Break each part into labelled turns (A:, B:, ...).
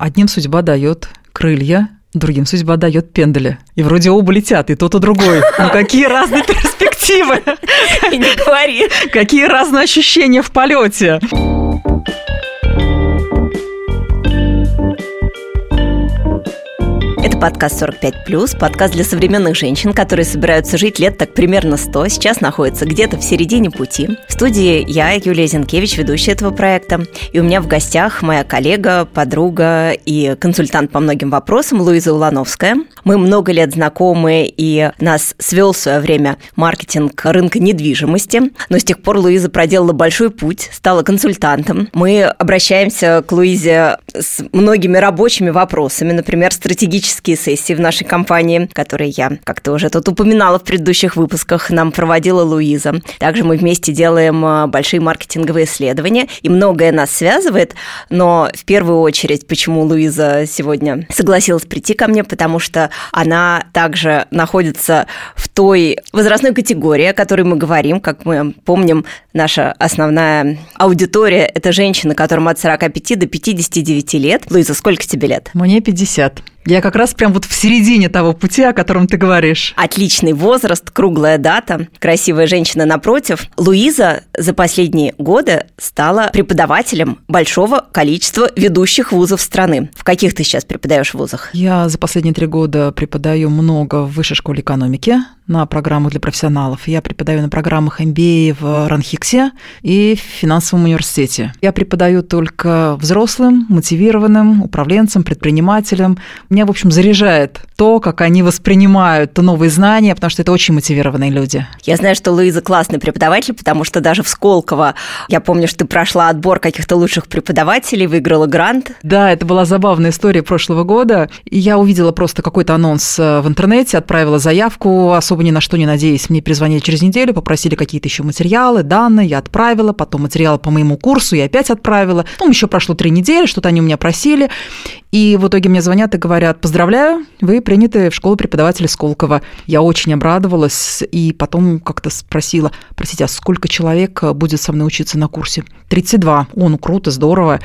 A: Одним судьба дает крылья, другим судьба дает пендали. И вроде оба летят, и тот, и другой. Ну какие разные перспективы!
B: И не говори.
A: Какие разные ощущения в полете!
B: Подкаст 45+, подкаст для современных женщин, которые собираются жить лет так примерно 100, сейчас находятся где-то в середине пути. В студии я, Юлия Зинкевич, ведущая этого проекта, и у меня в гостях моя коллега, подруга и консультант по многим вопросам Луиза Улановская. Мы много лет знакомы, и нас свел в свое время маркетинг рынка недвижимости, но с тех пор Луиза проделала большой путь, стала консультантом. Мы обращаемся к Луизе с многими рабочими вопросами, например, стратегически тематические сессии в нашей компании, которые я как-то уже тут упоминала в предыдущих выпусках, нам проводила Луиза. Также мы вместе делаем а, большие маркетинговые исследования, и многое нас связывает, но в первую очередь, почему Луиза сегодня согласилась прийти ко мне, потому что она также находится в той возрастной категории, о которой мы говорим, как мы помним, наша основная аудитория – это женщины, которым от 45 до 59 лет. Луиза, сколько тебе лет?
A: Мне 50. Я как раз прям вот в середине того пути, о котором ты говоришь.
B: Отличный возраст, круглая дата, красивая женщина напротив. Луиза за последние годы стала преподавателем большого количества ведущих вузов страны. В каких ты сейчас преподаешь вузах?
A: Я за последние три года преподаю много в высшей школе экономики, на программах для профессионалов. Я преподаю на программах MBA в Ранхиксе и в финансовом университете. Я преподаю только взрослым, мотивированным, управленцам, предпринимателям. Меня, в общем, заряжает то, как они воспринимают новые знания, потому что это очень мотивированные люди.
B: Я знаю, что Луиза классный преподаватель, потому что даже в Сколково, я помню, что ты прошла отбор каких-то лучших преподавателей, выиграла грант.
A: Да, это была забавная история прошлого года. И я увидела просто какой-то анонс э, в интернете, отправила заявку, особо особо ни на что не надеясь, мне перезвонили через неделю, попросили какие-то еще материалы, данные, я отправила, потом материалы по моему курсу я опять отправила. Потом еще прошло три недели, что-то они у меня просили. И в итоге мне звонят и говорят, поздравляю, вы приняты в школу преподавателя Сколково. Я очень обрадовалась и потом как-то спросила, простите, а сколько человек будет со мной учиться на курсе? 32. О, ну круто, здорово.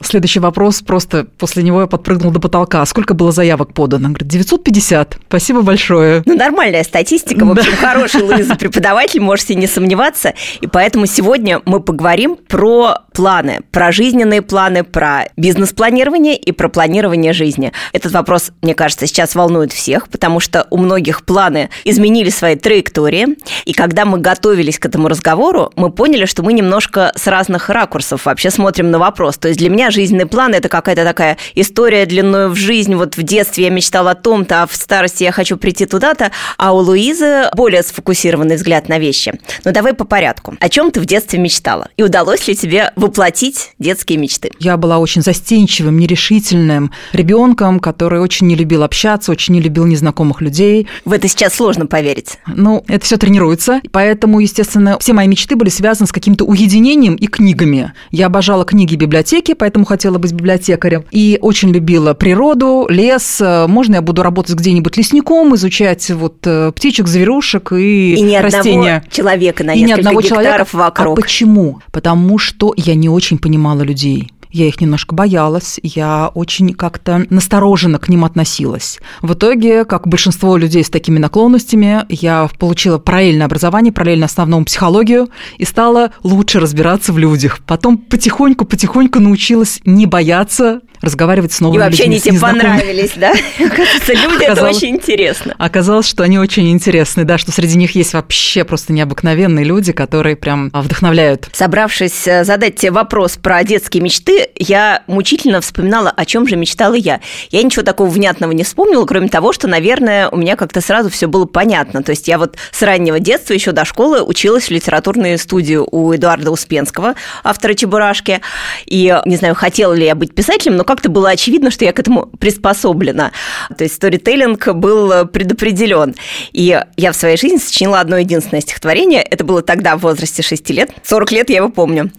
A: Следующий вопрос, просто после него я подпрыгнул до потолка. Сколько было заявок подано? Он говорит, 950. Спасибо большое.
B: Ну, нормальная статистика. В общем, да. хороший Луиза преподаватель, можете не сомневаться. И поэтому сегодня мы поговорим про планы, про жизненные планы, про бизнес-планирование и про планирование жизни. Этот вопрос, мне кажется, сейчас волнует всех, потому что у многих планы изменили свои траектории. И когда мы готовились к этому разговору, мы поняли, что мы немножко с разных ракурсов вообще смотрим на вопрос. То есть для меня меня жизненный план – это какая-то такая история длиною в жизнь. Вот в детстве я мечтала о том-то, а в старости я хочу прийти туда-то. А у Луизы более сфокусированный взгляд на вещи. Но давай по порядку. О чем ты в детстве мечтала? И удалось ли тебе воплотить детские мечты?
A: Я была очень застенчивым, нерешительным ребенком, который очень не любил общаться, очень не любил незнакомых людей.
B: В это сейчас сложно поверить.
A: Ну, это все тренируется. Поэтому, естественно, все мои мечты были связаны с каким-то уединением и книгами. Я обожала книги библиотеки, поэтому поэтому хотела быть библиотекарем. И очень любила природу, лес. Можно я буду работать где-нибудь лесником, изучать вот э, птичек, зверушек и,
B: и ни
A: растения.
B: одного человека на
A: и ни одного
B: человека. вокруг.
A: А почему? Потому что я не очень понимала людей я их немножко боялась, я очень как-то настороженно к ним относилась. В итоге, как большинство людей с такими наклонностями, я получила параллельное образование, параллельно основному психологию и стала лучше разбираться в людях. Потом потихоньку-потихоньку научилась не бояться разговаривать с новыми
B: людьми. И вообще
A: людьми,
B: они тебе понравились, да? Оказывается, люди это очень интересно.
A: Оказалось, что они очень интересны, да, что среди них есть вообще просто необыкновенные люди, которые прям вдохновляют.
B: Собравшись э, задать тебе вопрос про детские мечты, я мучительно вспоминала, о чем же мечтала я. Я ничего такого внятного не вспомнила, кроме того, что, наверное, у меня как-то сразу все было понятно. То есть я вот с раннего детства, еще до школы, училась в литературной студии у Эдуарда Успенского, автора «Чебурашки». И не знаю, хотела ли я быть писателем, но как-то было очевидно, что я к этому приспособлена. То есть сторителлинг был предопределен. И я в своей жизни сочинила одно единственное стихотворение. Это было тогда в возрасте 6 лет. 40 лет я его помню.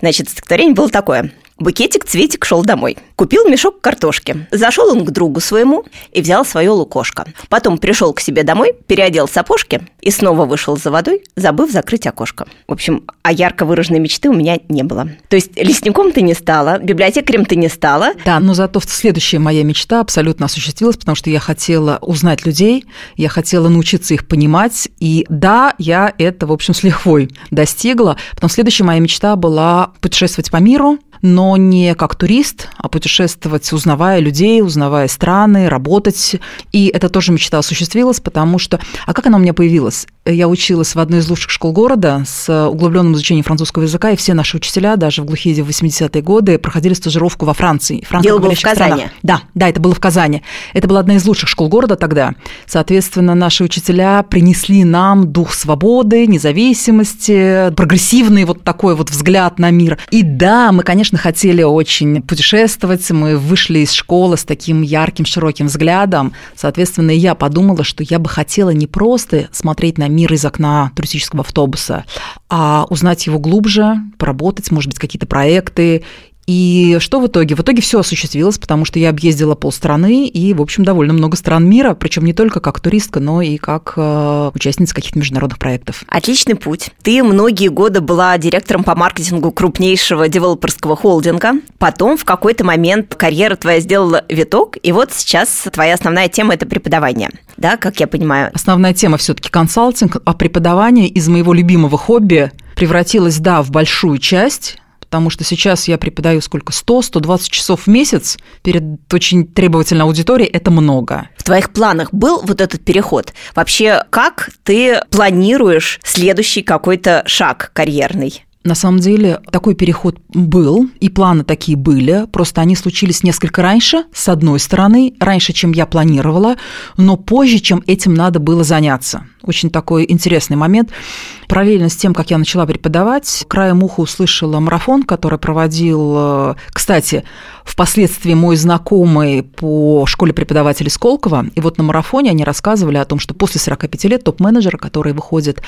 B: Значит, стихотворение было такое – Букетик Цветик шел домой. Купил мешок картошки. Зашел он к другу своему и взял свое лукошко. Потом пришел к себе домой, переодел сапожки и снова вышел за водой, забыв закрыть окошко. В общем, а ярко выраженной мечты у меня не было. То есть лесником ты не стала, библиотекарем ты не стала.
A: Да, но зато следующая моя мечта абсолютно осуществилась, потому что я хотела узнать людей, я хотела научиться их понимать, и да, я это, в общем, с лихвой достигла. Потом следующая моя мечта была путешествовать по миру, но не как турист, а путешествовать, узнавая людей, узнавая страны, работать. И это тоже мечта осуществилась, потому что... А как она у меня появилась? Я училась в одной из лучших школ города с углубленным изучением французского языка, и все наши учителя, даже в глухие в 80-е годы, проходили стажировку во Франции.
B: Дело было в Казани. Странах.
A: Да, да, это было в Казани. Это была одна из лучших школ города тогда. Соответственно, наши учителя принесли нам дух свободы, независимости, прогрессивный вот такой вот взгляд на мир. И да, мы, конечно, конечно, хотели очень путешествовать. Мы вышли из школы с таким ярким, широким взглядом. Соответственно, я подумала, что я бы хотела не просто смотреть на мир из окна туристического автобуса, а узнать его глубже, поработать, может быть, какие-то проекты и что в итоге? В итоге все осуществилось, потому что я объездила полстраны и, в общем, довольно много стран мира, причем не только как туристка, но и как э, участница каких-то международных проектов.
B: Отличный путь. Ты многие годы была директором по маркетингу крупнейшего девелоперского холдинга. Потом в какой-то момент карьера твоя сделала виток, и вот сейчас твоя основная тема – это преподавание. Да, как я понимаю?
A: Основная тема все-таки консалтинг, а преподавание из моего любимого хобби превратилось, да, в большую часть потому что сейчас я преподаю сколько? 100-120 часов в месяц перед очень требовательной аудиторией, это много.
B: В твоих планах был вот этот переход? Вообще, как ты планируешь следующий какой-то шаг карьерный?
A: На самом деле такой переход был, и планы такие были, просто они случились несколько раньше, с одной стороны, раньше, чем я планировала, но позже, чем этим надо было заняться. Очень такой интересный момент. Параллельно с тем, как я начала преподавать, краем уха услышала марафон, который проводил, э, кстати, впоследствии мой знакомый по школе преподавателей Сколково. И вот на марафоне они рассказывали о том, что после 45 лет топ-менеджеры, которые выходят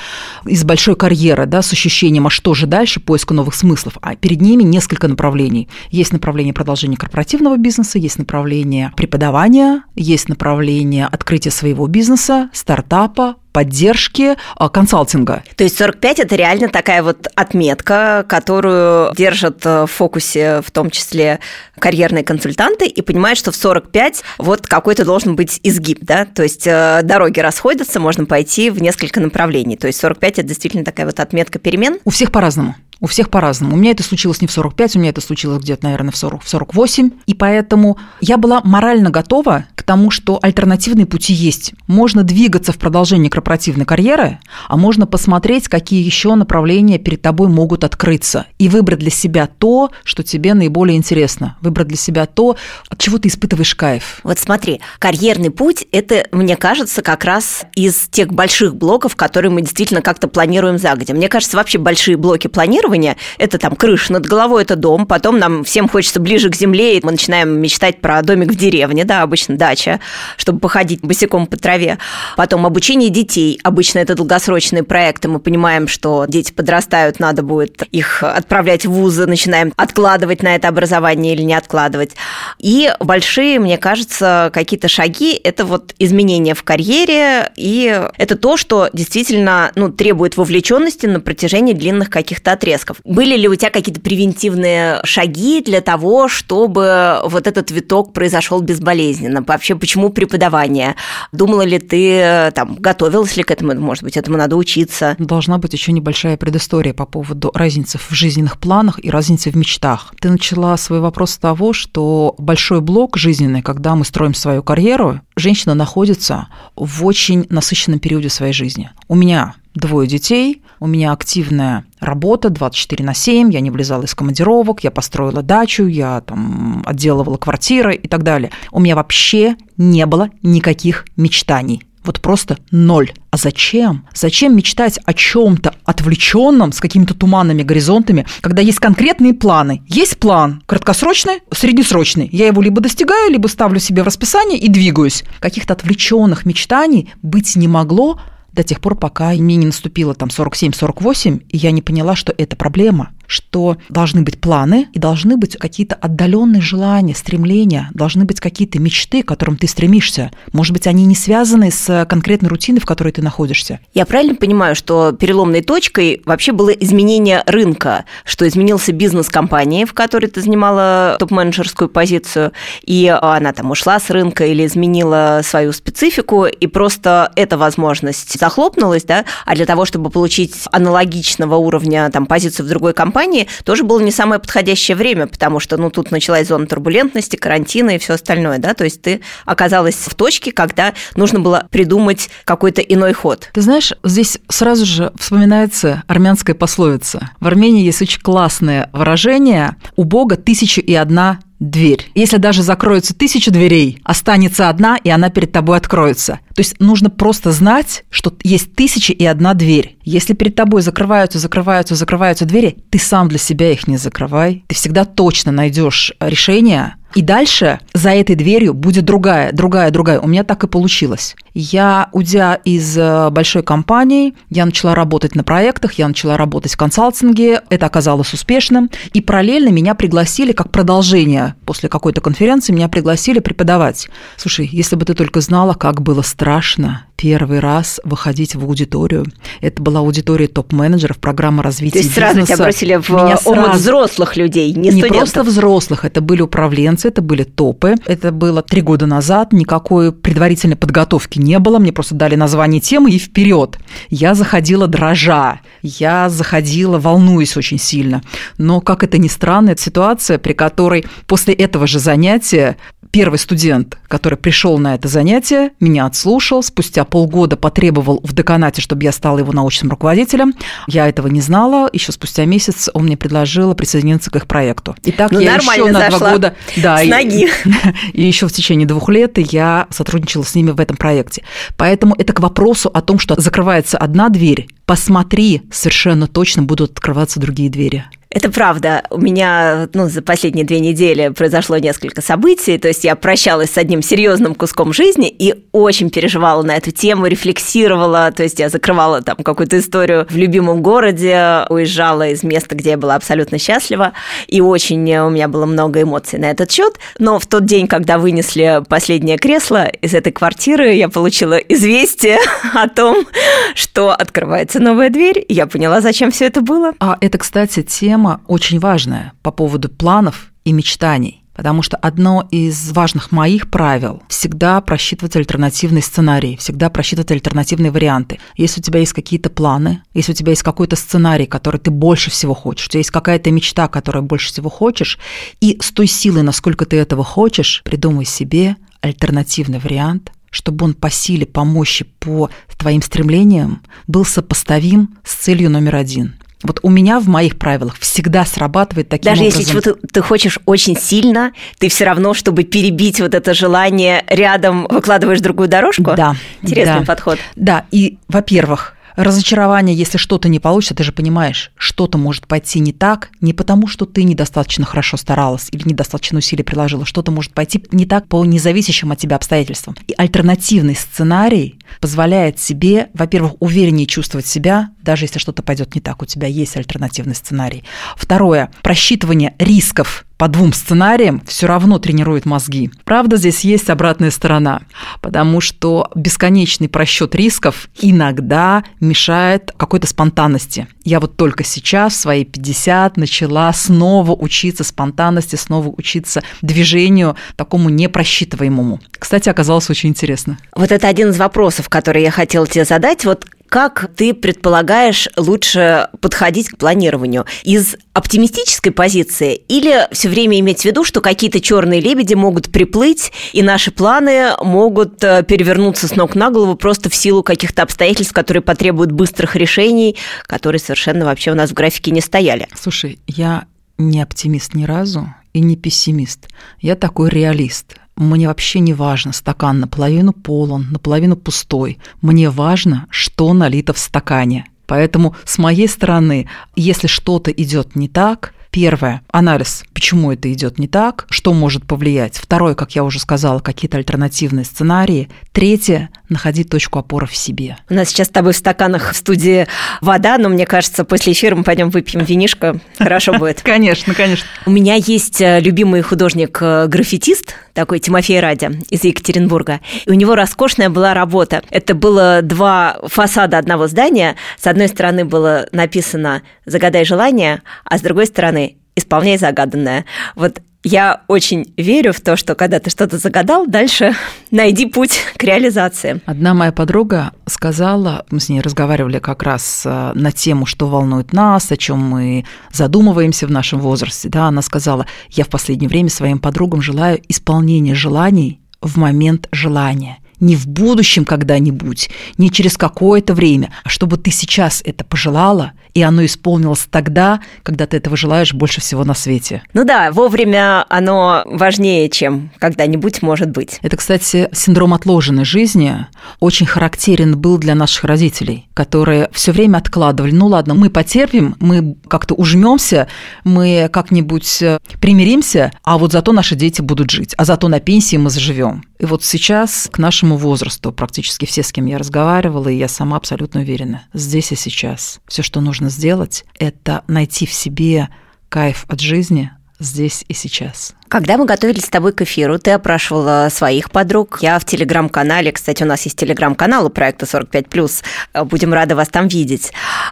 A: из большой карьеры, да, с ощущением, а что же дальше, поиска новых смыслов, а перед ними несколько направлений. Есть направление продолжения корпоративного бизнеса, есть направление преподавания, есть направление открытия своего бизнеса, стартапа, поддержки а, консалтинга.
B: То есть 45 – это реально такая вот отметка, которую держат э, в фокусе в том числе карьерные консультанты и понимают, что в 45 вот какой-то должен быть изгиб, да, то есть э, дороги расходятся, можно пойти в несколько направлений. То есть 45 – это действительно такая вот отметка перемен.
A: У всех по-разному. У всех по-разному. У меня это случилось не в 45, у меня это случилось где-то, наверное, в 40, в 48. И поэтому я была морально готова к тому, что альтернативные пути есть. Можно двигаться в продолжении корпоративной карьеры, а можно посмотреть, какие еще направления перед тобой могут открыться. И выбрать для себя то, что тебе наиболее интересно. Выбрать для себя то, от чего ты испытываешь кайф.
B: Вот смотри, карьерный путь – это, мне кажется, как раз из тех больших блоков, которые мы действительно как-то планируем загодя. Мне кажется, вообще большие блоки планирования планирования. Это там крыша над головой, это дом. Потом нам всем хочется ближе к земле, и мы начинаем мечтать про домик в деревне, да, обычно дача, чтобы походить босиком по траве. Потом обучение детей. Обычно это долгосрочные проекты. Мы понимаем, что дети подрастают, надо будет их отправлять в вузы, начинаем откладывать на это образование или не откладывать. И большие, мне кажется, какие-то шаги – это вот изменения в карьере, и это то, что действительно ну, требует вовлеченности на протяжении длинных каких-то отрезков отрезков. Были ли у тебя какие-то превентивные шаги для того, чтобы вот этот виток произошел безболезненно? Вообще, почему преподавание? Думала ли ты, там, готовилась ли к этому? Может быть, этому надо учиться?
A: Должна быть еще небольшая предыстория по поводу разницы в жизненных планах и разницы в мечтах. Ты начала свой вопрос с того, что большой блок жизненный, когда мы строим свою карьеру, женщина находится в очень насыщенном периоде своей жизни. У меня двое детей, у меня активная работа 24 на 7, я не влезала из командировок, я построила дачу, я там отделывала квартиры и так далее. У меня вообще не было никаких мечтаний. Вот просто ноль. А зачем? Зачем мечтать о чем-то отвлеченном с какими-то туманными горизонтами, когда есть конкретные планы? Есть план краткосрочный, среднесрочный. Я его либо достигаю, либо ставлю себе в расписание и двигаюсь. Каких-то отвлеченных мечтаний быть не могло, до тех пор, пока мне не наступило там 47-48, и я не поняла, что это проблема. Что должны быть планы и должны быть какие-то отдаленные желания, стремления, должны быть какие-то мечты, к которым ты стремишься. Может быть, они не связаны с конкретной рутиной, в которой ты находишься.
B: Я правильно понимаю, что переломной точкой вообще было изменение рынка, что изменился бизнес компании, в которой ты занимала топ-менеджерскую позицию, и она там ушла с рынка или изменила свою специфику, и просто эта возможность захлопнулась, да, а для того, чтобы получить аналогичного уровня там позицию в другой компании, тоже было не самое подходящее время, потому что, ну, тут началась зона турбулентности, карантина и все остальное, да, то есть ты оказалась в точке, когда нужно было придумать какой-то иной ход.
A: Ты знаешь, здесь сразу же вспоминается армянская пословица. В Армении есть очень классное выражение «у Бога тысяча и одна дверь. Если даже закроются тысячи дверей, останется одна, и она перед тобой откроется. То есть нужно просто знать, что есть тысячи и одна дверь. Если перед тобой закрываются, закрываются, закрываются двери, ты сам для себя их не закрывай. Ты всегда точно найдешь решение, и дальше за этой дверью будет другая, другая, другая. У меня так и получилось. Я, уйдя из э, большой компании, я начала работать на проектах, я начала работать в консалтинге, это оказалось успешным. И параллельно меня пригласили как продолжение. После какой-то конференции меня пригласили преподавать. Слушай, если бы ты только знала, как было страшно первый раз выходить в аудиторию. Это была аудитория топ-менеджеров, программа развития
B: То есть сразу
A: бизнеса.
B: тебя бросили в Меня омут сразу... взрослых людей, не,
A: не
B: студентов.
A: просто взрослых, это были управленцы, это были топы. Это было три года назад, никакой предварительной подготовки не было, мне просто дали название темы и вперед. Я заходила дрожа, я заходила волнуясь очень сильно. Но, как это ни странно, это ситуация, при которой после этого же занятия первый студент, который пришел на это занятие, меня отслушал, спустя полгода потребовал в деканате, чтобы я стала его научным руководителем. Я этого не знала. Еще спустя месяц он мне предложил присоединиться к их проекту.
B: И так ну, я еще на два года... Да, с ноги.
A: И, и еще в течение двух лет я сотрудничала с ними в этом проекте. Поэтому это к вопросу о том, что закрывается одна дверь, посмотри, совершенно точно будут открываться другие двери.
B: Это правда. У меня ну, за последние две недели произошло несколько событий. То есть я прощалась с одним серьезным куском жизни и очень переживала на эту тему, рефлексировала. То есть я закрывала там какую-то историю в любимом городе, уезжала из места, где я была абсолютно счастлива. И очень у меня было много эмоций на этот счет. Но в тот день, когда вынесли последнее кресло из этой квартиры, я получила известие о том, что открывается новая дверь. Я поняла, зачем все это было.
A: А это, кстати, тема тема очень важная по поводу планов и мечтаний. Потому что одно из важных моих правил – всегда просчитывать альтернативный сценарий, всегда просчитывать альтернативные варианты. Если у тебя есть какие-то планы, если у тебя есть какой-то сценарий, который ты больше всего хочешь, у тебя есть какая-то мечта, которую больше всего хочешь, и с той силой, насколько ты этого хочешь, придумай себе альтернативный вариант, чтобы он по силе, по мощи, по твоим стремлениям был сопоставим с целью номер один – вот у меня в моих правилах всегда срабатывает таким
B: Даже
A: образом.
B: если чего-то ты хочешь очень сильно, ты все равно, чтобы перебить вот это желание, рядом выкладываешь другую дорожку?
A: Да.
B: Интересный
A: да.
B: подход.
A: Да, и, во-первых, разочарование, если что-то не получится, ты же понимаешь, что-то может пойти не так, не потому, что ты недостаточно хорошо старалась или недостаточно усилий приложила, что-то может пойти не так по независящим от тебя обстоятельствам. И альтернативный сценарий позволяет себе, во-первых, увереннее чувствовать себя, даже если что-то пойдет не так, у тебя есть альтернативный сценарий. Второе, просчитывание рисков по двум сценариям все равно тренирует мозги. Правда, здесь есть обратная сторона, потому что бесконечный просчет рисков иногда мешает какой-то спонтанности. Я вот только сейчас, в свои 50, начала снова учиться спонтанности, снова учиться движению такому непросчитываемому. Кстати, оказалось очень интересно.
B: Вот это один из вопросов, который я хотела тебе задать. Вот как ты предполагаешь лучше подходить к планированию? Из оптимистической позиции или все время иметь в виду, что какие-то черные лебеди могут приплыть, и наши планы могут э, перевернуться с ног на голову просто в силу каких-то обстоятельств, которые потребуют быстрых решений, которые совершенно вообще у нас в графике не стояли?
A: Слушай, я не оптимист ни разу и не пессимист. Я такой реалист. Мне вообще не важно, стакан наполовину полон, наполовину пустой. Мне важно, что налито в стакане. Поэтому с моей стороны, если что-то идет не так, первое, анализ. Почему это идет не так, что может повлиять. Второе, как я уже сказала, какие-то альтернативные сценарии. Третье, находить точку опоры в себе.
B: У нас сейчас с тобой в стаканах в студии вода, но мне кажется, после эфира мы пойдем выпьем винишко. Хорошо будет.
A: Конечно, конечно.
B: У меня есть э, любимый художник-граффитист, такой Тимофей Радя из Екатеринбурга. И у него роскошная была работа. Это было два фасада одного здания. С одной стороны было написано «Загадай желание», а с другой стороны исполняй загаданное. Вот я очень верю в то, что когда ты что-то загадал, дальше найди путь к реализации.
A: Одна моя подруга сказала, мы с ней разговаривали как раз э, на тему, что волнует нас, о чем мы задумываемся в нашем возрасте. Да, она сказала, я в последнее время своим подругам желаю исполнения желаний в момент желания не в будущем когда-нибудь, не через какое-то время, а чтобы ты сейчас это пожелала, и оно исполнилось тогда, когда ты этого желаешь больше всего на свете.
B: Ну да, вовремя оно важнее, чем когда-нибудь может быть.
A: Это, кстати, синдром отложенной жизни очень характерен был для наших родителей, которые все время откладывали. Ну ладно, мы потерпим, мы как-то ужмемся, мы как-нибудь э, примиримся, а вот зато наши дети будут жить, а зато на пенсии мы заживем. И вот сейчас к нашему возрасту практически все, с кем я разговаривала, и я сама абсолютно уверена, здесь и сейчас. Все, что нужно сделать, это найти в себе кайф от жизни здесь и сейчас.
B: Когда мы готовились с тобой к эфиру, ты опрашивала своих подруг. Я в телеграм-канале, кстати, у нас есть телеграм-канал у проекта 45+, будем рады вас там видеть.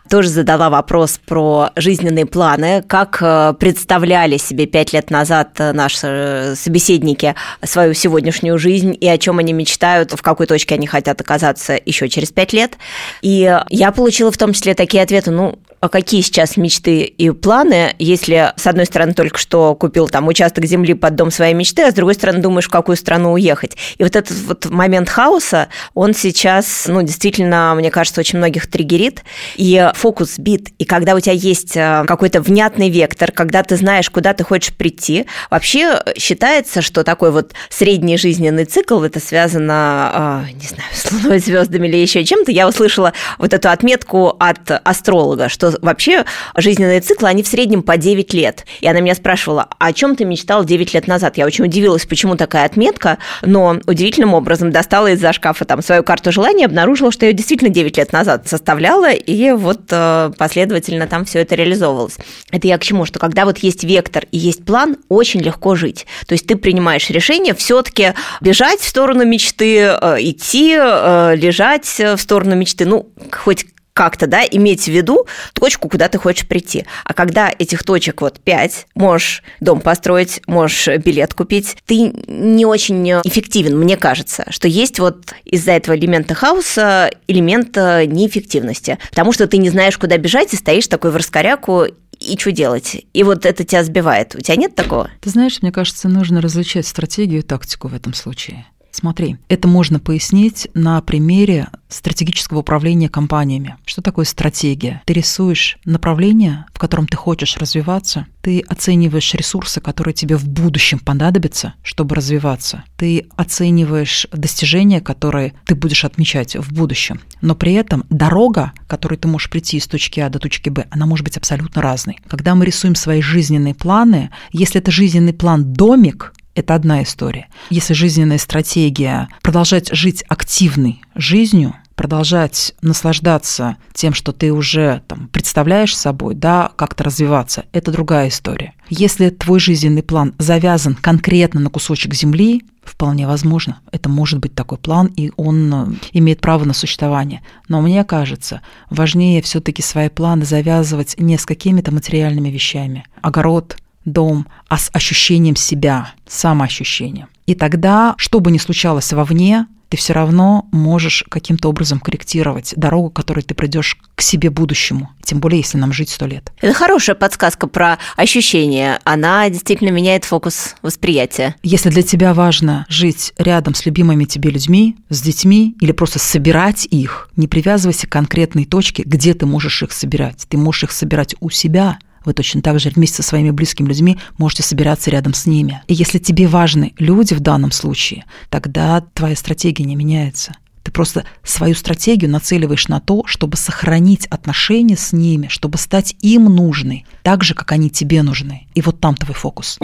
B: Тоже задала вопрос про жизненные планы, как э, представляли себе пять лет назад наши э, собеседники свою сегодняшнюю жизнь и о чем они мечтают, в какой точке они хотят оказаться еще через пять лет. И я получила в том числе такие ответы, ну, а какие сейчас мечты и планы, если, с одной стороны, только что купил там участок земли под дом своей мечты, а с другой стороны, думаешь, в какую страну уехать. И вот этот вот момент хаоса, он сейчас, ну, действительно, мне кажется, очень многих триггерит, и фокус сбит. И когда у тебя есть э, какой-то внятный вектор, когда ты знаешь, куда ты хочешь прийти, вообще считается, что такой вот средний жизненный цикл, это связано, а, не знаю, с луной, звездами или еще чем-то, я услышала вот эту отметку от астролога, что вообще жизненные циклы, они в среднем по 9 лет. И она меня спрашивала, о чем ты мечтал 9 лет назад? Я очень удивилась, почему такая отметка, но удивительным образом достала из-за шкафа там свою карту желаний, обнаружила, что я действительно 9 лет назад составляла, и вот э, последовательно там все это реализовывалось. Это я к чему? Что когда вот есть вектор и есть план, очень легко жить. То есть ты принимаешь решение все-таки бежать в сторону мечты, э, идти, э, лежать в сторону мечты, ну, хоть как-то, да, иметь в виду точку, куда ты хочешь прийти. А когда этих точек вот пять, можешь дом построить, можешь билет купить, ты не очень эффективен, мне кажется, что есть вот из-за этого элемента хаоса элемент неэффективности, потому что ты не знаешь, куда бежать, и стоишь такой в раскоряку и что делать? И вот это тебя сбивает. У тебя нет такого?
A: Ты знаешь, мне кажется, нужно различать стратегию и тактику в этом случае. Смотри, это можно пояснить на примере стратегического управления компаниями. Что такое стратегия? Ты рисуешь направление, в котором ты хочешь развиваться, ты оцениваешь ресурсы, которые тебе в будущем понадобятся, чтобы развиваться, ты оцениваешь достижения, которые ты будешь отмечать в будущем, но при этом дорога, которой ты можешь прийти из точки А до точки Б, она может быть абсолютно разной. Когда мы рисуем свои жизненные планы, если это жизненный план домик, это одна история. Если жизненная стратегия продолжать жить активной жизнью, продолжать наслаждаться тем, что ты уже там, представляешь собой, да, как-то развиваться, это другая история. Если твой жизненный план завязан конкретно на кусочек земли, вполне возможно, это может быть такой план, и он э, имеет право на существование. Но мне кажется, важнее все-таки свои планы завязывать не с какими-то материальными вещами. Огород, дом, а с ощущением себя, самоощущением. И тогда, что бы ни случалось вовне, ты все равно можешь каким-то образом корректировать дорогу, которой ты придешь к себе будущему, тем более, если нам жить сто лет.
B: Это хорошая подсказка про ощущения. Она действительно меняет фокус восприятия.
A: Если для тебя важно жить рядом с любимыми тебе людьми, с детьми или просто собирать их, не привязывайся к конкретной точке, где ты можешь их собирать. Ты можешь их собирать у себя, вы точно так же вместе со своими близкими людьми можете собираться рядом с ними. И если тебе важны люди в данном случае, тогда твоя стратегия не меняется. Ты просто свою стратегию нацеливаешь на то, чтобы сохранить отношения с ними, чтобы стать им нужной, так же, как они тебе нужны. И вот там твой фокус.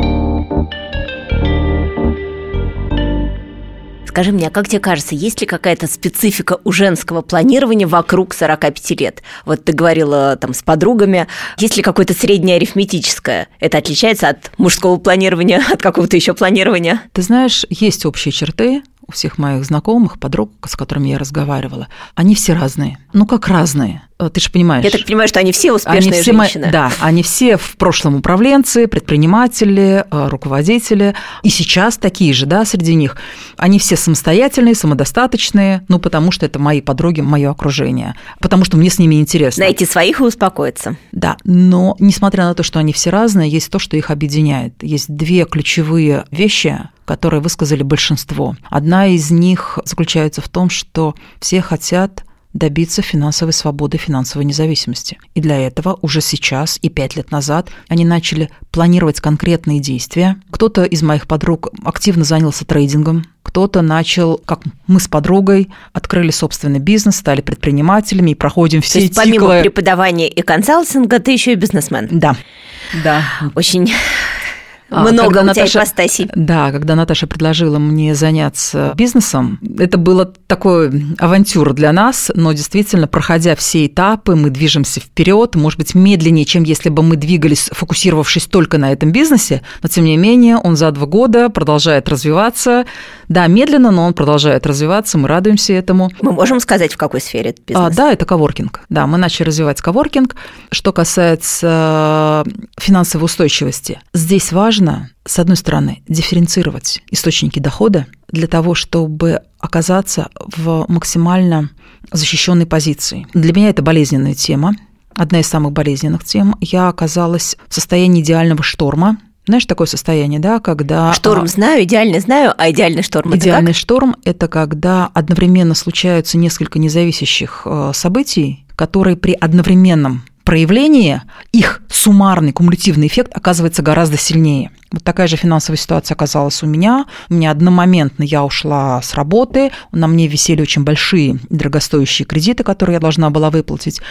B: Скажи мне, а как тебе кажется, есть ли какая-то специфика у женского планирования вокруг 45 лет? Вот ты говорила там с подругами, есть ли какое-то среднее арифметическое? Это отличается от мужского планирования, от какого-то еще планирования?
A: Ты знаешь, есть общие черты, у всех моих знакомых, подруг, с которыми я разговаривала, они все разные. Ну, как разные? Э, ты же понимаешь.
B: Я так понимаю, что они все успешные
A: они все
B: женщины.
A: Мо... Да, они все в прошлом управленцы, предприниматели, э, руководители. И сейчас такие же, да, среди них. Они все самостоятельные, самодостаточные, ну, потому что это мои подруги, мое окружение. Потому что мне с ними интересно.
B: Найти своих и успокоиться.
A: Да, но несмотря на то, что они все разные, есть то, что их объединяет. Есть две ключевые вещи, которые высказали большинство. Одна из них заключается в том, что все хотят добиться финансовой свободы, финансовой независимости. И для этого уже сейчас и пять лет назад они начали планировать конкретные действия. Кто-то из моих подруг активно занялся трейдингом, кто-то начал, как мы с подругой, открыли собственный бизнес, стали предпринимателями и проходим все
B: То есть,
A: циклы.
B: помимо преподавания и консалтинга, ты еще и бизнесмен.
A: Да. Да.
B: Очень
A: а,
B: Много у
A: Наташа,
B: тебя ипостасей.
A: Да, когда Наташа предложила мне заняться бизнесом, это было такой авантюра для нас, но действительно, проходя все этапы, мы движемся вперед, может быть, медленнее, чем если бы мы двигались, фокусировавшись только на этом бизнесе, но тем не менее он за два года продолжает развиваться. Да, медленно, но он продолжает развиваться, мы радуемся этому.
B: Мы можем сказать, в какой сфере этот бизнес?
A: А, да, это коворкинг. Да, мы начали развивать коворкинг. Что касается финансовой устойчивости, здесь важно важно, с одной стороны, дифференцировать источники дохода для того, чтобы оказаться в максимально защищенной позиции. Для меня это болезненная тема, одна из самых болезненных тем. Я оказалась в состоянии идеального шторма, знаешь, такое состояние, да, когда...
B: Шторм знаю, идеальный знаю, а идеальный шторм
A: Идеальный
B: это как?
A: шторм – это когда одновременно случаются несколько независящих э, событий, которые при одновременном проявлении их суммарный кумулятивный эффект оказывается гораздо сильнее. Вот такая же финансовая ситуация оказалась у меня. У меня одномоментно я ушла с работы, на мне висели очень большие дорогостоящие кредиты, которые я должна была выплатить.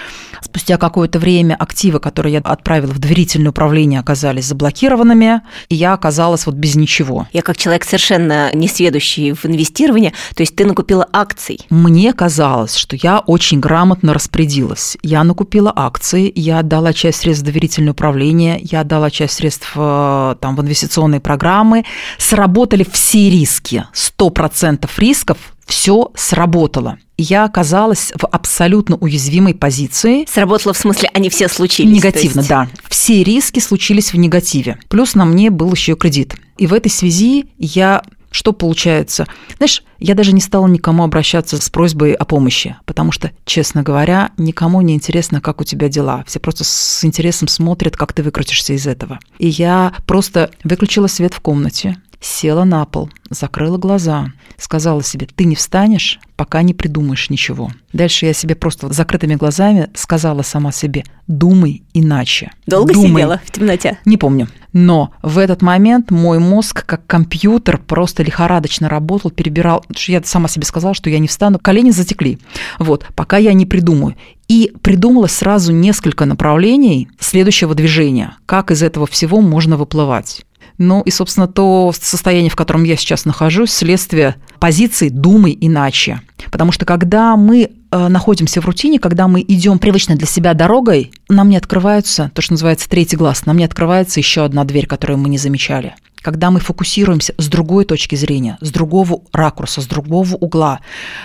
A: Спустя какое-то время активы, которые я отправила в доверительное управление, оказались заблокированными, и я оказалась вот без ничего.
B: Я как человек совершенно не сведущий в инвестировании, то есть ты накупила акций?
A: Мне казалось, что я очень грамотно распорядилась. Я накупила акции, я отдала часть средств в доверительное управление, я отдала часть средств э, там, в инвестиционные программы, сработали все риски, 100% рисков, все сработало. Я оказалась в абсолютно уязвимой позиции.
B: Сработало в смысле, они все случились?
A: Негативно, есть... да. Все риски случились в негативе. Плюс на мне был еще кредит. И в этой связи я что получается? Знаешь, я даже не стала никому обращаться с просьбой о помощи, потому что, честно говоря, никому не интересно, как у тебя дела. Все просто с интересом смотрят, как ты выкрутишься из этого. И я просто выключила свет в комнате, села на пол, закрыла глаза, сказала себе, ты не встанешь, пока не придумаешь ничего. Дальше я себе просто закрытыми глазами сказала сама себе, думай иначе.
B: Долго
A: думай.
B: сидела в темноте?
A: Не помню. Но в этот момент мой мозг, как компьютер, просто лихорадочно работал, перебирал. Я сама себе сказала, что я не встану, колени затекли. Вот, пока я не придумаю. И придумала сразу несколько направлений следующего движения, как из этого всего можно выплывать. Ну и, собственно, то состояние, в котором я сейчас нахожусь, следствие позиции «думай иначе». Потому что когда мы э, находимся в рутине, когда мы идем привычной для себя дорогой, нам не открывается то, что называется третий глаз, нам не открывается еще одна дверь, которую мы не замечали. Когда мы фокусируемся с другой точки зрения, с другого ракурса, с другого угла,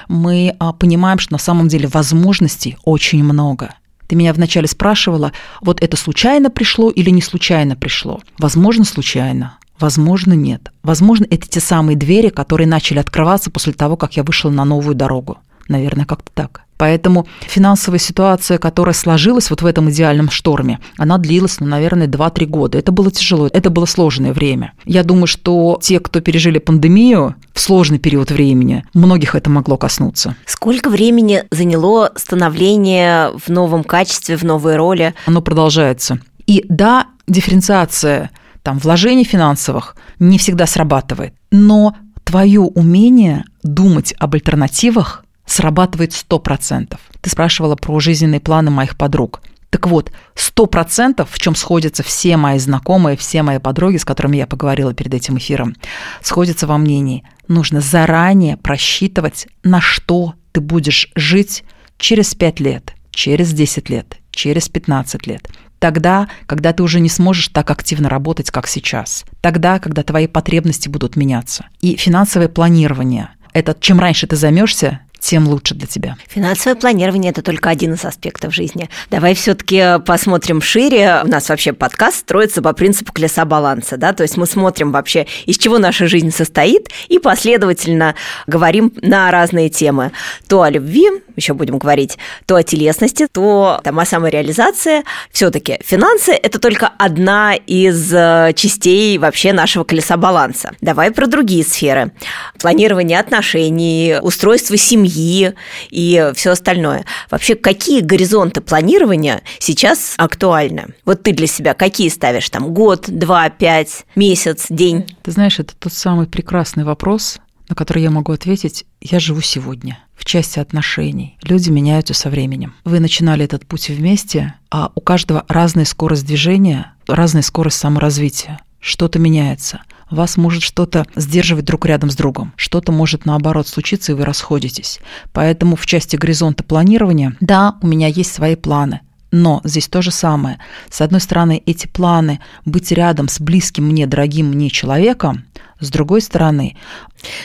A: мы а, понимаем, что на самом деле возможностей очень много – ты меня вначале спрашивала, вот это случайно пришло или не случайно пришло? Возможно, случайно. Возможно, нет. Возможно, это те самые двери, которые начали открываться после того, как я вышла на новую дорогу. Наверное, как-то так. Поэтому финансовая ситуация, которая сложилась вот в этом идеальном шторме, она длилась, ну, наверное, 2-3 года. Это было тяжело, это было сложное время. Я думаю, что те, кто пережили пандемию в сложный период времени, многих это могло коснуться.
B: Сколько времени заняло становление в новом качестве, в новой роли?
A: Оно продолжается. И да, дифференциация там, вложений финансовых не всегда срабатывает, но твое умение думать об альтернативах срабатывает 100%. Ты спрашивала про жизненные планы моих подруг. Так вот, сто процентов, в чем сходятся все мои знакомые, все мои подруги, с которыми я поговорила перед этим эфиром, сходятся во мнении, нужно заранее просчитывать, на что ты будешь жить через 5 лет, через 10 лет, через 15 лет. Тогда, когда ты уже не сможешь так активно работать, как сейчас. Тогда, когда твои потребности будут меняться. И финансовое планирование – это чем раньше ты займешься, тем лучше для тебя.
B: Финансовое планирование – это только один из аспектов жизни. Давай все-таки посмотрим шире. У нас вообще подкаст строится по принципу колеса баланса, да, то есть мы смотрим вообще, из чего наша жизнь состоит, и последовательно говорим на разные темы. То о любви, еще будем говорить, то о телесности, то там, о самореализации. Все-таки финансы – это только одна из э, частей вообще нашего колеса баланса. Давай про другие сферы. Планирование отношений, устройство семьи и все остальное. Вообще, какие горизонты планирования сейчас актуальны? Вот ты для себя какие ставишь? Там год, два, пять, месяц, день?
A: Ты знаешь, это тот самый прекрасный вопрос, на который я могу ответить «я живу сегодня» в части отношений. Люди меняются со временем. Вы начинали этот путь вместе, а у каждого разная скорость движения, разная скорость саморазвития. Что-то меняется. Вас может что-то сдерживать друг рядом с другом. Что-то может наоборот случиться, и вы расходитесь. Поэтому в части горизонта планирования, да, у меня есть свои планы. Но здесь то же самое. С одной стороны, эти планы быть рядом с близким мне, дорогим мне человеком, с другой стороны...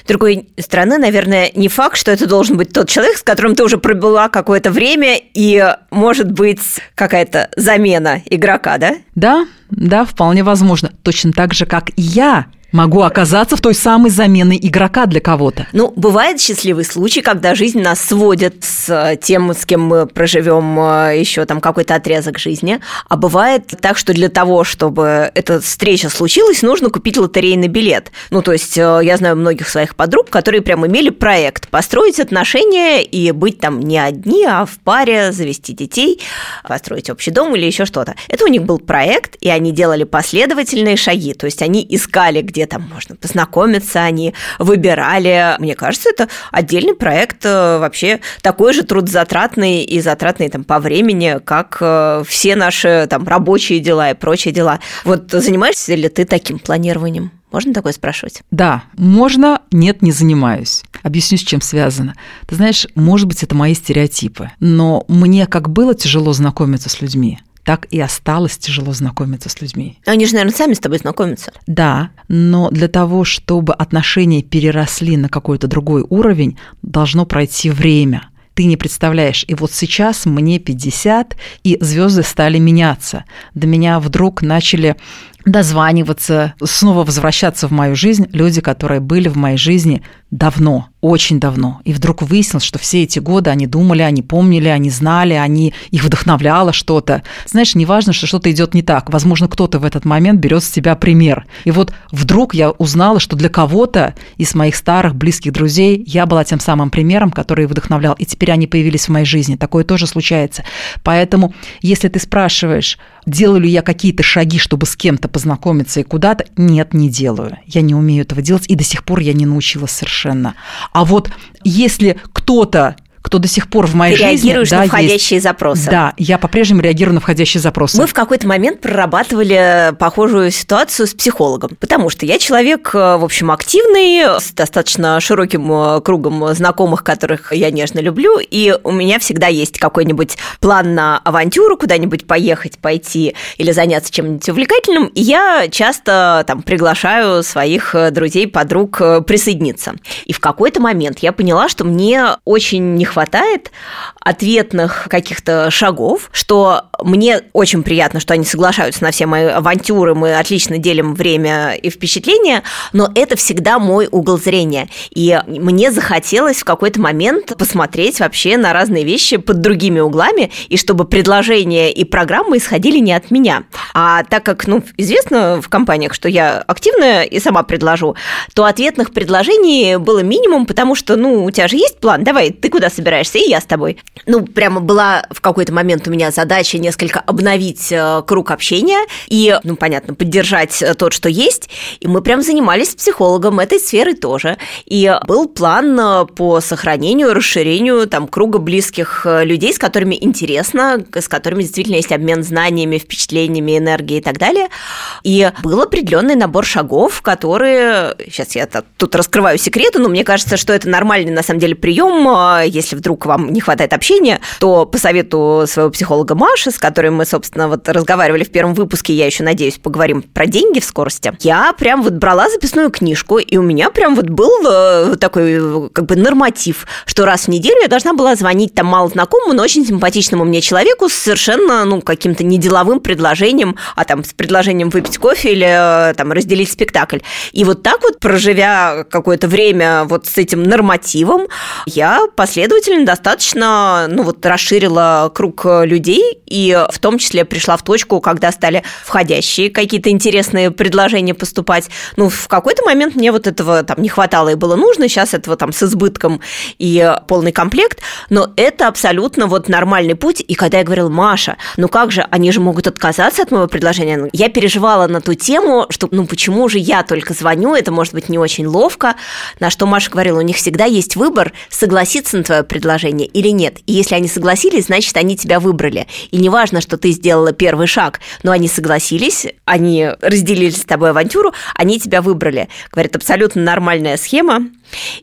B: С другой стороны, наверное, не факт, что это должен быть тот человек, с которым ты уже пробыла какое-то время, и может быть какая-то замена игрока, да?
A: Да, да, вполне возможно. Точно так же, как и я могу оказаться в той самой заменой игрока для кого-то.
B: Ну, бывает счастливый случай, когда жизнь нас сводит с тем, с кем мы проживем э, еще там какой-то отрезок жизни. А бывает так, что для того, чтобы эта встреча случилась, нужно купить лотерейный билет. Ну, то есть э, я знаю многих своих подруг, которые прям имели проект построить отношения и быть там не одни, а в паре, завести детей, построить общий дом или еще что-то. Это у них был проект, и они делали последовательные шаги. То есть они искали, где где там можно познакомиться, они выбирали. Мне кажется, это отдельный проект, э, вообще такой же трудозатратный и затратный там по времени, как э, все наши там рабочие дела и прочие дела. Вот занимаешься ли ты таким планированием? Можно такое спрашивать?
A: Да, можно, нет, не занимаюсь. Объясню, с чем связано. Ты знаешь, может быть, это мои стереотипы, но мне как было тяжело знакомиться с людьми, так и осталось тяжело знакомиться с людьми.
B: Они же, наверное, сами с тобой знакомятся.
A: Да, но для того, чтобы отношения переросли на какой-то другой уровень, должно пройти время ты не представляешь. И вот сейчас мне 50, и звезды стали меняться. До меня вдруг начали дозваниваться, снова возвращаться в мою жизнь люди, которые были в моей жизни давно, очень давно. И вдруг выяснилось, что все эти годы они думали, они помнили, они знали, они их вдохновляло что-то. Знаешь, не важно, что что-то идет не так. Возможно, кто-то в этот момент берет с тебя пример. И вот вдруг я узнала, что для кого-то из моих старых близких друзей я была тем самым примером, который вдохновлял. И теперь они появились в моей жизни. Такое тоже случается. Поэтому, если ты спрашиваешь, делаю ли я какие-то шаги, чтобы с кем-то познакомиться и куда-то, нет, не делаю. Я не умею этого делать, и до сих пор я не научилась совершенно. А вот если кто-то кто до сих пор в моей
B: Ты
A: жизни...
B: реагируешь да, на входящие есть, запросы.
A: Да, я по-прежнему реагирую на входящие запросы.
B: Мы в какой-то момент прорабатывали похожую ситуацию с психологом, потому что я человек, э, в общем, активный, с достаточно широким э, кругом знакомых, которых я нежно люблю, и у меня всегда есть какой-нибудь план на авантюру, куда-нибудь поехать, пойти или заняться чем-нибудь увлекательным, и я часто там приглашаю своих э, друзей, подруг присоединиться. И в какой-то момент я поняла, что мне очень не хватает ответных каких-то шагов, что мне очень приятно, что они соглашаются на все мои авантюры, мы отлично делим время и впечатления, но это всегда мой угол зрения. И мне захотелось в какой-то момент посмотреть вообще на разные вещи под другими углами, и чтобы предложения и программы исходили не от меня. А так как, ну, известно в компаниях, что я активная и сама предложу, то ответных предложений было минимум, потому что, ну, у тебя же есть план, давай, ты куда собираешься? Собираешься, и я с тобой. Ну, прямо была в какой-то момент у меня задача несколько обновить э, круг общения и, ну, понятно, поддержать э, тот, что есть. И мы прям занимались психологом этой сферы тоже. И был план э, по сохранению, расширению там круга близких людей, с которыми интересно, с которыми действительно есть обмен знаниями, впечатлениями, энергией и так далее. И был определенный набор шагов, которые... Сейчас я тут раскрываю секреты, но мне кажется, что это нормальный, на самом деле, прием. Если вдруг вам не хватает общения, то по совету своего психолога Маши, с которой мы, собственно, вот разговаривали в первом выпуске, я еще надеюсь, поговорим про деньги в скорости, я прям вот брала записную книжку, и у меня прям вот был э, такой как бы норматив, что раз в неделю я должна была звонить там мало знакомому, но очень симпатичному мне человеку с совершенно, ну, каким-то неделовым предложением, а там с предложением выпить кофе или э, там разделить спектакль. И вот так вот, проживя какое-то время вот с этим нормативом, я последовательно достаточно, ну, вот расширила круг людей, и в том числе пришла в точку, когда стали входящие какие-то интересные предложения поступать. Ну, в какой-то момент мне вот этого там не хватало и было нужно, сейчас этого там с избытком и полный комплект, но это абсолютно вот нормальный путь. И когда я говорила, Маша, ну как же, они же могут отказаться от моего предложения, я переживала на ту тему, что ну почему же я только звоню, это может быть не очень ловко, на что Маша говорила, у них всегда есть выбор, согласиться на твое предложение или нет. И если они согласились, значит, они тебя выбрали. И неважно, что ты сделала первый шаг, но они согласились, они разделили с тобой авантюру, они тебя выбрали. Говорят, абсолютно нормальная схема,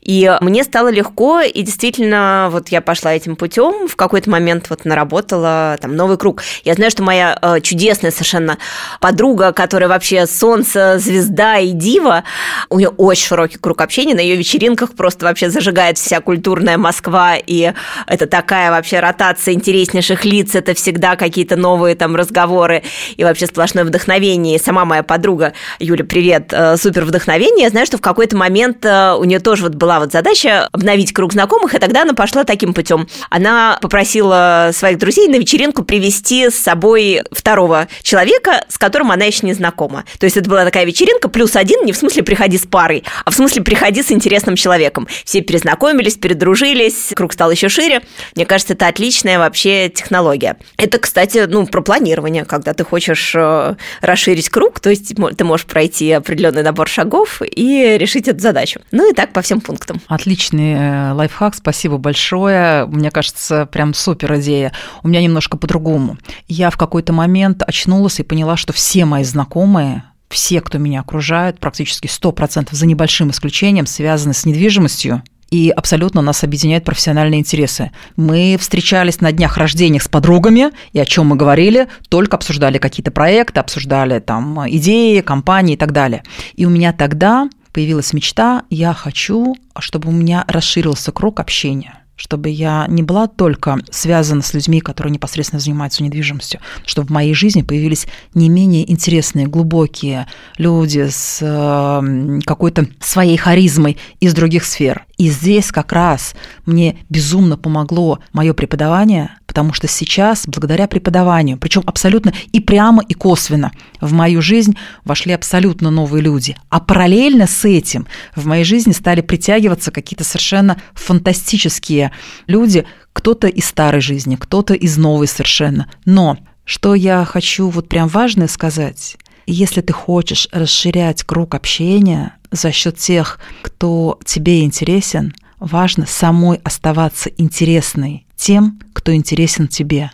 B: и мне стало легко, и действительно, вот я пошла этим путем, в какой-то момент вот наработала там новый круг. Я знаю, что моя э, чудесная совершенно подруга, которая вообще солнце, звезда и дива, у нее очень широкий круг общения, на ее вечеринках просто вообще зажигает вся культурная Москва, и это такая вообще ротация интереснейших лиц, это всегда какие-то новые там разговоры, и вообще сплошное вдохновение. И сама моя подруга, Юля, привет, э, супер вдохновение. Я знаю, что в какой-то момент э, у нее тоже вот была вот задача обновить круг знакомых, и тогда она пошла таким путем. Она попросила своих друзей на вечеринку привести с собой второго человека, с которым она еще не знакома. То есть это была такая вечеринка плюс один, не в смысле приходи с парой, а в смысле приходи с интересным человеком. Все перезнакомились, передружились, круг стал еще шире. Мне кажется, это отличная вообще технология. Это, кстати, ну, про планирование, когда ты хочешь э, расширить круг, то есть ты можешь пройти определенный набор шагов и решить эту задачу. Ну и так по всем пунктам.
A: Отличный э, лайфхак, спасибо большое. Мне кажется, прям супер идея. У меня немножко по-другому. Я в какой-то момент очнулась и поняла, что все мои знакомые все, кто меня окружает, практически 100% за небольшим исключением, связаны с недвижимостью, и абсолютно нас объединяют профессиональные интересы. Мы встречались на днях рождения с подругами, и о чем мы говорили, только обсуждали какие-то проекты, обсуждали там идеи, компании и так далее. И у меня тогда появилась мечта, я хочу, чтобы у меня расширился круг общения чтобы я не была только связана с людьми, которые непосредственно занимаются недвижимостью, чтобы в моей жизни появились не менее интересные, глубокие люди с э, какой-то своей харизмой из других сфер. И здесь как раз мне безумно помогло мое преподавание, потому что сейчас, благодаря преподаванию, причем абсолютно и прямо, и косвенно, в мою жизнь вошли абсолютно новые люди. А параллельно с этим в моей жизни стали притягиваться какие-то совершенно фантастические люди, кто-то из старой жизни, кто-то из новой совершенно. Но что я хочу вот прям важное сказать, если ты хочешь расширять круг общения за счет тех, кто тебе интересен, важно самой оставаться интересной тем, кто интересен тебе.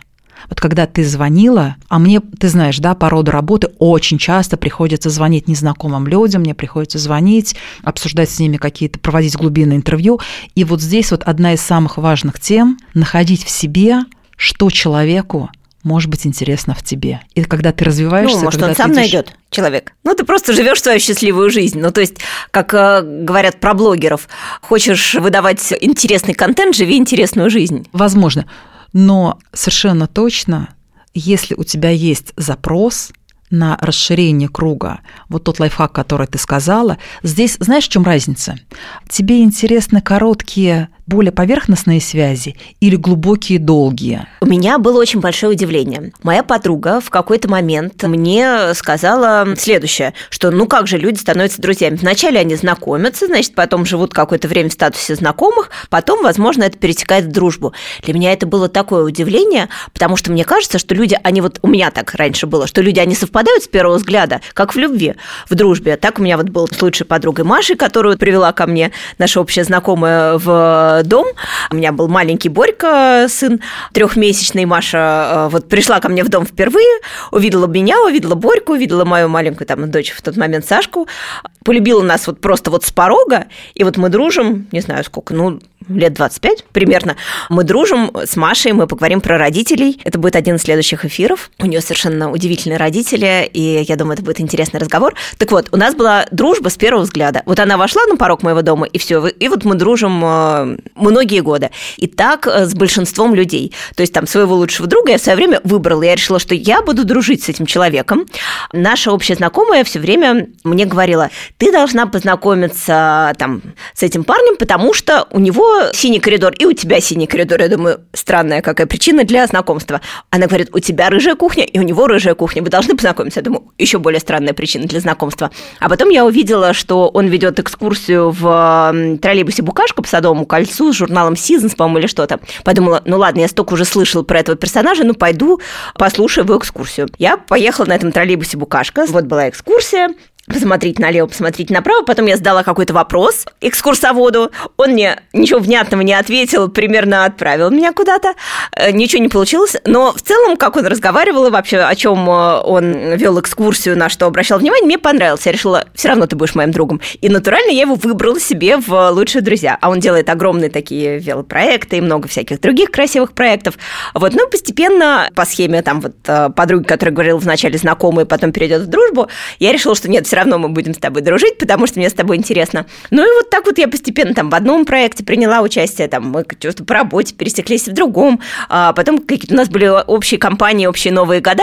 A: Вот когда ты звонила, а мне, ты знаешь, да, по роду работы очень часто приходится звонить незнакомым людям, мне приходится звонить, обсуждать с ними какие-то, проводить глубинные интервью. И вот здесь вот одна из самых важных тем – находить в себе, что человеку может быть интересно в тебе. И когда ты развиваешься,
B: ну, может, он сам
A: идешь...
B: найдет человек. Ну, ты просто живешь свою счастливую жизнь. Ну, то есть, как э, говорят про блогеров, хочешь выдавать интересный контент, живи интересную жизнь.
A: Возможно. Но совершенно точно, если у тебя есть запрос на расширение круга, вот тот лайфхак, который ты сказала, здесь знаешь, в чем разница? Тебе интересны короткие более поверхностные связи или глубокие, долгие?
B: У меня было очень большое удивление. Моя подруга в какой-то момент мне сказала следующее, что ну как же люди становятся друзьями. Вначале они знакомятся, значит, потом живут какое-то время в статусе знакомых, потом, возможно, это перетекает в дружбу. Для меня это было такое удивление, потому что мне кажется, что люди, они вот, у меня так раньше было, что люди, они совпадают с первого взгляда, как в любви, в дружбе. Так у меня вот был с лучшей подругой Машей, которую привела ко мне наша общая знакомая в дом. У меня был маленький Борька, сын трехмесячный. Маша э, вот пришла ко мне в дом впервые, увидела меня, увидела Борьку, увидела мою маленькую там дочь в тот момент Сашку, полюбила нас вот просто вот с порога, и вот мы дружим, не знаю сколько, ну, лет 25 примерно. Мы дружим с Машей, мы поговорим про родителей. Это будет один из следующих эфиров. У нее совершенно удивительные родители, и я думаю, это будет интересный разговор. Так вот, у нас была дружба с первого взгляда. Вот она вошла на порог моего дома, и все. И вот мы дружим э, многие годы. И так э, с большинством людей. То есть там своего лучшего друга я в свое время выбрала. Я решила, что я буду дружить с этим человеком. Наша общая знакомая все время мне говорила, ты должна познакомиться там с этим парнем, потому что у него синий коридор, и у тебя синий коридор. Я думаю, странная какая причина для знакомства. Она говорит, у тебя рыжая кухня, и у него рыжая кухня. Вы должны познакомиться. Я думаю, еще более странная причина для знакомства. А потом я увидела, что он ведет экскурсию в троллейбусе «Букашка» по Садовому кольцу с журналом «Сизонс», по-моему, или что-то. Подумала, ну ладно, я столько уже слышала про этого персонажа, ну пойду послушаю его экскурсию. Я поехала на этом троллейбусе «Букашка». Вот была экскурсия, посмотреть налево, посмотреть направо. Потом я задала какой-то вопрос экскурсоводу. Он мне ничего внятного не ответил, примерно отправил меня куда-то. Э, ничего не получилось. Но в целом, как он разговаривал и вообще о чем э, он вел экскурсию, на что обращал внимание, мне понравилось. Я решила, все равно ты будешь моим другом. И натурально я его выбрала себе в лучшие друзья. А он делает огромные такие велопроекты и много всяких других красивых проектов. Вот, ну, постепенно по схеме там вот э, подруги, которая говорила вначале знакомые, потом перейдет в дружбу, я решила, что нет, все равно мы будем с тобой дружить, потому что мне с тобой интересно. Ну и вот так вот я постепенно там в одном проекте приняла участие, там мы что-то по работе пересеклись в другом, а потом какие-то у нас были общие компании, общие новые года,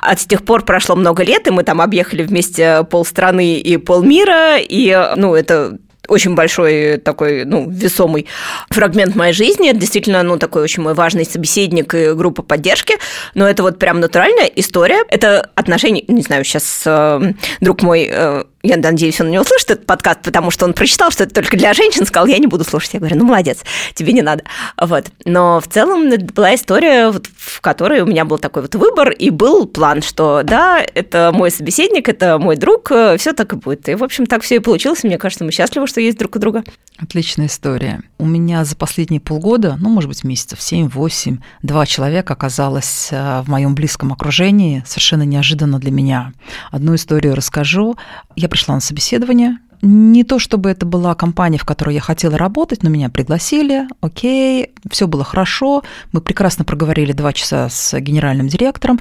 B: а с тех пор прошло много лет, и мы там объехали вместе полстраны и полмира, и, ну, это очень большой такой, ну, весомый фрагмент моей жизни. Действительно, ну, такой очень мой важный собеседник и группа поддержки. Но это вот прям натуральная история. Это отношения, не знаю, сейчас э, друг мой э, я надеюсь, он не услышит этот подкаст, потому что он прочитал, что это только для женщин, сказал, я не буду слушать. Я говорю, ну, молодец, тебе не надо. Вот. Но в целом это была история, вот, в которой у меня был такой вот выбор, и был план, что да, это мой собеседник, это мой друг, все так и будет. И, в общем, так все и получилось. Мне кажется, мы счастливы, что есть друг у друга.
A: Отличная история. У меня за последние полгода, ну, может быть, месяцев 7-8, два человека оказалось э, в моем близком окружении, совершенно неожиданно для меня. Одну историю расскажу. Я пришла на собеседование, не то чтобы это была компания, в которой я хотела работать, но меня пригласили, окей, все было хорошо, мы прекрасно проговорили два часа с генеральным директором,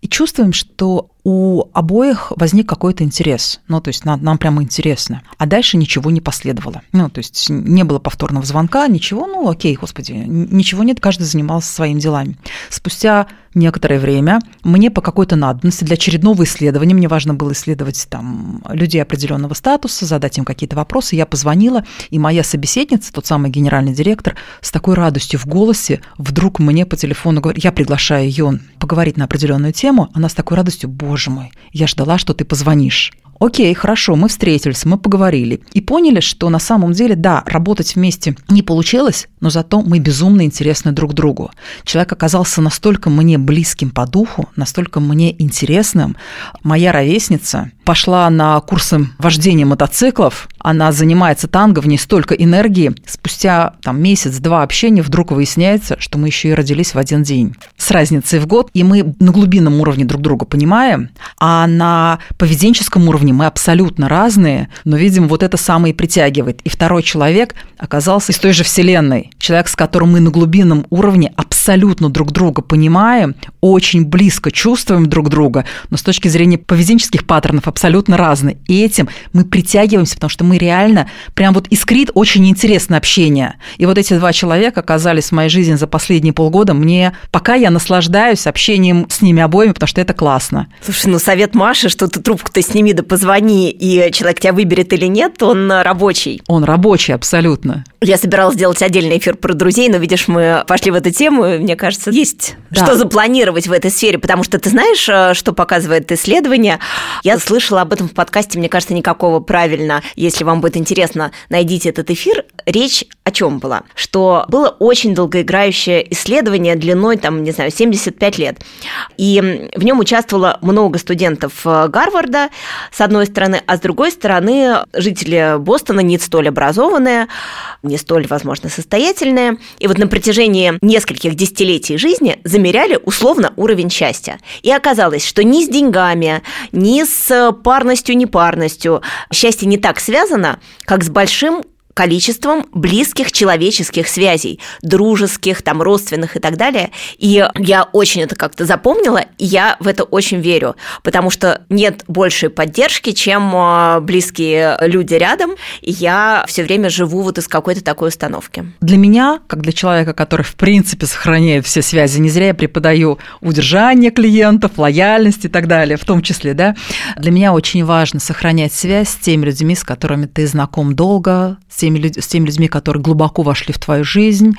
A: и чувствуем, что у обоих возник какой-то интерес. Ну, то есть нам, нам прямо интересно. А дальше ничего не последовало. Ну, то есть не было повторного звонка, ничего, ну, окей, господи, ничего нет, каждый занимался своими делами. Спустя некоторое время мне по какой-то надобности для очередного исследования, мне важно было исследовать там людей определенного статуса, задать им какие-то вопросы, я позвонила, и моя собеседница, тот самый генеральный директор, с такой радостью в голосе вдруг мне по телефону говорит, я приглашаю ее поговорить на определенную тему, она с такой радостью, боже, боже мой, я ждала, что ты позвонишь. Окей, хорошо, мы встретились, мы поговорили и поняли, что на самом деле, да, работать вместе не получилось, но зато мы безумно интересны друг другу. Человек оказался настолько мне близким по духу, настолько мне интересным. Моя ровесница пошла на курсы вождения мотоциклов, она занимается танго, в ней столько энергии. Спустя там месяц-два общения вдруг выясняется, что мы еще и родились в один день. С разницей в год, и мы на глубинном уровне друг друга понимаем, а на поведенческом уровне мы абсолютно разные, но, видимо, вот это самое и притягивает. И второй человек оказался из той же вселенной. Человек, с которым мы на глубинном уровне абсолютно друг друга понимаем, очень близко чувствуем друг друга, но с точки зрения поведенческих паттернов абсолютно разные. И этим мы притягиваемся, потому что мы реально прям вот искрит очень интересное общение. И вот эти два человека оказались в моей жизни за последние полгода. Мне пока я наслаждаюсь общением с ними обоими, потому что это классно.
B: Слушай, ну совет Маши, что ты трубку-то сними да позвони, и человек тебя выберет или нет, он рабочий.
A: Он рабочий, абсолютно.
B: Я собиралась сделать отдельный эфир про друзей, но, видишь, мы пошли в эту тему, и, мне кажется, есть да. что запланировать в этой сфере, потому что ты знаешь, э, что показывает исследование? Я слышала об этом в подкасте, мне кажется, никакого правильно. Если вам будет интересно, найдите этот эфир. Речь о чем была? Что было очень долгоиграющее исследование длиной, там, не знаю, 75 лет. И в нем участвовало много студентов э, Гарварда, с одной стороны, а с другой стороны, жители Бостона не столь образованные, не столь, возможно, состоятельные. И вот на протяжении нескольких десятилетий жизни замеряли условно уровень счастья. И оказалось, что ни с деньгами, ни с парностью, непарностью счастье не так связано, как с большим количеством близких человеческих связей, дружеских, там, родственных и так далее. И я очень это как-то запомнила, и я в это очень верю, потому что нет большей поддержки, чем а, близкие люди рядом, и я все время живу вот из какой-то такой установки.
A: Для меня, как для человека, который в принципе сохраняет все связи, не зря я преподаю удержание клиентов, лояльность и так далее, в том числе, да, для меня очень важно сохранять связь с теми людьми, с которыми ты знаком долго, с теми, с теми людьми, которые глубоко вошли в твою жизнь,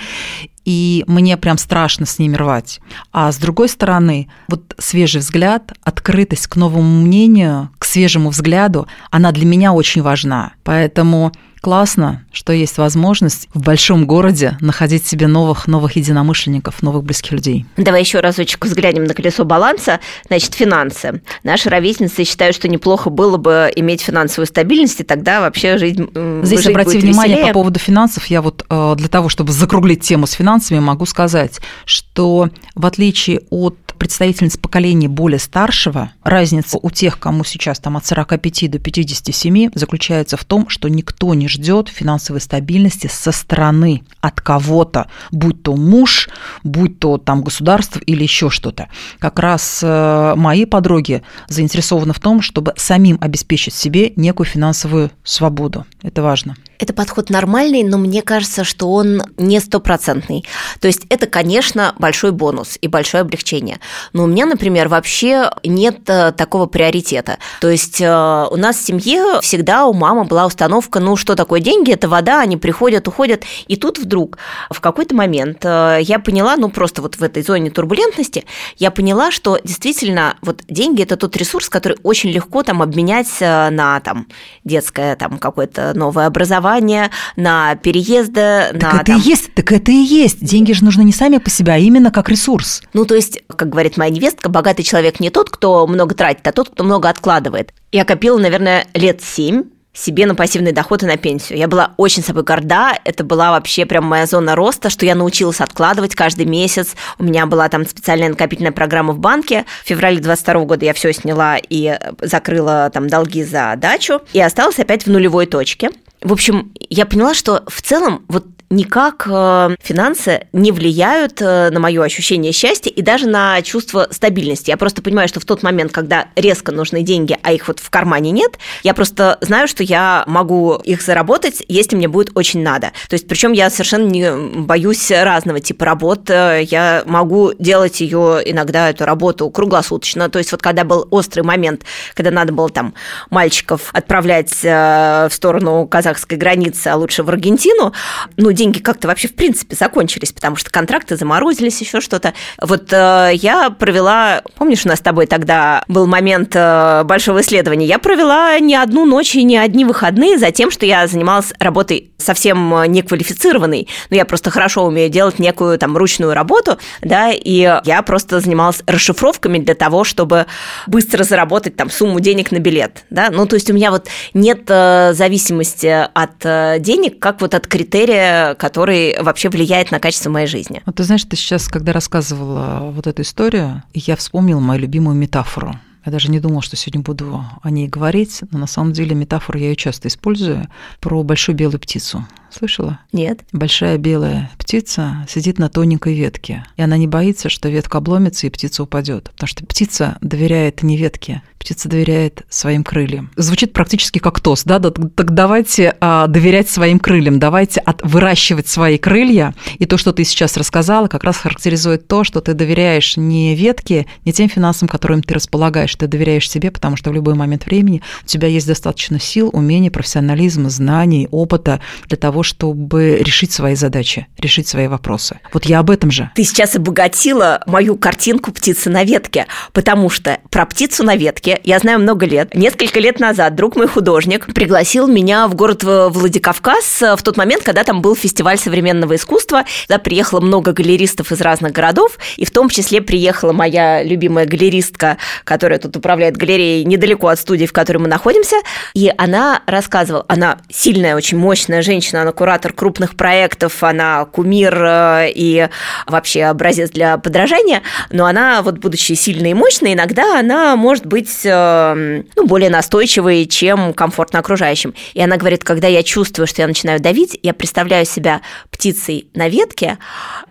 A: и мне прям страшно с ними рвать. А с другой стороны, вот свежий взгляд, открытость к новому мнению, к свежему взгляду, она для меня очень важна. Поэтому классно, что есть возможность в большом городе находить себе новых, новых единомышленников, новых близких людей.
B: Давай еще разочек взглянем на колесо баланса. Значит, финансы. Наши ровесницы считают, что неплохо было бы иметь финансовую стабильность, и тогда вообще жизнь
A: Здесь
B: жить
A: обрати
B: будет
A: внимание
B: веселее.
A: по поводу финансов. Я вот э, для того, чтобы закруглить тему с финансами, могу сказать, что в отличие от представительниц поколения более старшего, разница у тех, кому сейчас там от 45 до 57, заключается в том, что никто не ждет финансовой стабильности со стороны от кого-то, будь то муж, будь то там государство или еще что-то. Как раз э, мои подруги заинтересованы в том, чтобы самим обеспечить себе некую финансовую свободу. Это важно.
B: Это подход нормальный, но мне кажется, что он не стопроцентный. То есть это, конечно, большой бонус и большое облегчение. Но у меня, например, вообще нет э, такого приоритета. То есть э, у нас в семье всегда у мамы была установка, ну что такое деньги, это вода, они приходят, уходят. И тут вдруг в какой-то момент э, я поняла, ну просто вот в этой зоне турбулентности, я поняла, что действительно вот деньги – это тот ресурс, который очень легко там обменять на там детское там какое-то новое образование, на переезды,
A: Так
B: на
A: это
B: там,
A: и есть, так это и есть. Деньги же нужны не сами по себе, а именно как ресурс.
B: Ну, то есть, как говорит моя невестка, богатый человек не тот, кто много тратит, а тот, кто много откладывает. Я копила, наверное, лет семь себе на пассивный доход и на пенсию. Я была очень собой горда, это была вообще прям моя зона роста, что я научилась откладывать каждый месяц. У меня была там специальная накопительная программа в банке. В феврале 22 года я все сняла и закрыла там долги за дачу, и осталась опять в нулевой точке. В общем, я поняла, что в целом вот никак э, финансы не влияют э, на мое ощущение счастья и даже на чувство стабильности. Я просто понимаю, что в тот момент, когда резко нужны деньги, а их вот в кармане нет, я просто знаю, что я могу их заработать, если мне будет очень надо. То есть, причем я совершенно не боюсь разного типа работ. Я могу делать ее иногда, эту работу, круглосуточно. То есть, вот когда был острый момент, когда надо было там мальчиков отправлять э, в сторону казахской границы, а лучше в Аргентину, ну, деньги как-то вообще в принципе закончились, потому что контракты заморозились, еще что-то. Вот э, я провела, помнишь, у нас с тобой тогда был момент э, большого исследования, я провела не одну ночь и не одни выходные за тем, что я занималась работой совсем неквалифицированной, но я просто хорошо умею делать некую там ручную работу, да, и я просто занималась расшифровками для того, чтобы быстро заработать там сумму денег на билет, да, ну, то есть у меня вот нет э, зависимости от э, денег, как вот от критерия который вообще влияет на качество моей жизни.
A: Вот ты знаешь, ты сейчас, когда рассказывала вот эту историю, я вспомнила мою любимую метафору. Я даже не думала, что сегодня буду о ней говорить, но на самом деле метафору я ее часто использую про большую белую птицу. Слышала?
B: Нет.
A: Большая белая птица сидит на тоненькой ветке, и она не боится, что ветка обломится и птица упадет, потому что птица доверяет не ветке, птица доверяет своим крыльям. Звучит практически как тост, да? Так давайте а, доверять своим крыльям, давайте от, выращивать свои крылья. И то, что ты сейчас рассказала, как раз характеризует то, что ты доверяешь не ветке, не тем финансам, которым ты располагаешь, ты доверяешь себе, потому что в любой момент времени у тебя есть достаточно сил, умений, профессионализма, знаний, опыта для того, чтобы решить свои задачи, решить свои вопросы. Вот я об этом же.
B: Ты сейчас обогатила мою картинку птицы на ветке, потому что про птицу на ветке я знаю много лет. Несколько лет назад друг мой художник пригласил меня в город Владикавказ в тот момент, когда там был фестиваль современного искусства. Туда приехало много галеристов из разных городов, и в том числе приехала моя любимая галеристка, которая тут управляет галереей недалеко от студии, в которой мы находимся, и она рассказывала, она сильная, очень мощная женщина, она куратор крупных проектов, она кумир э, и вообще образец для подражания, но она, вот будучи сильной и мощной, иногда она может быть э, ну, более настойчивой, чем комфортно окружающим. И она говорит, когда я чувствую, что я начинаю давить, я представляю себя птицей на ветке,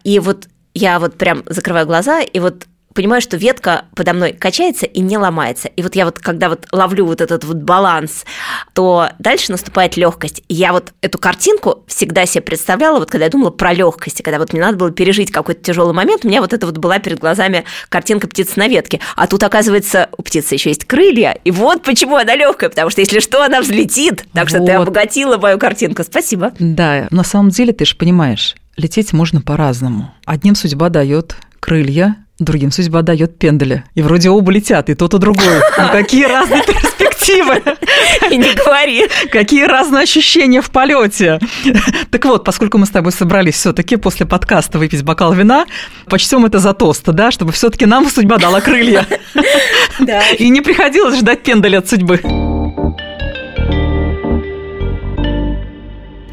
B: и вот я вот прям закрываю глаза, и вот понимаю, что ветка подо мной качается и не ломается. И вот я вот, когда вот ловлю вот этот вот баланс, то дальше наступает легкость. я вот эту картинку всегда себе представляла, вот когда я думала про легкость, когда вот мне надо было пережить какой-то тяжелый момент, у меня вот это вот была перед глазами картинка птицы на ветке. А тут, оказывается, у птицы еще есть крылья. И вот почему она легкая, потому что если что, она взлетит. Так что вот. ты обогатила мою картинку. Спасибо.
A: Да, на самом деле ты же понимаешь, лететь можно по-разному. Одним судьба дает крылья, другим судьба дает пенделя. И вроде оба летят, и тот, и другой. Ну какие разные перспективы.
B: И не говори.
A: Какие разные ощущения в полете. Так вот, поскольку мы с тобой собрались все-таки после подкаста выпить бокал вина, почтем это за тост, да, чтобы все-таки нам судьба дала крылья. И не приходилось ждать пенделя от судьбы.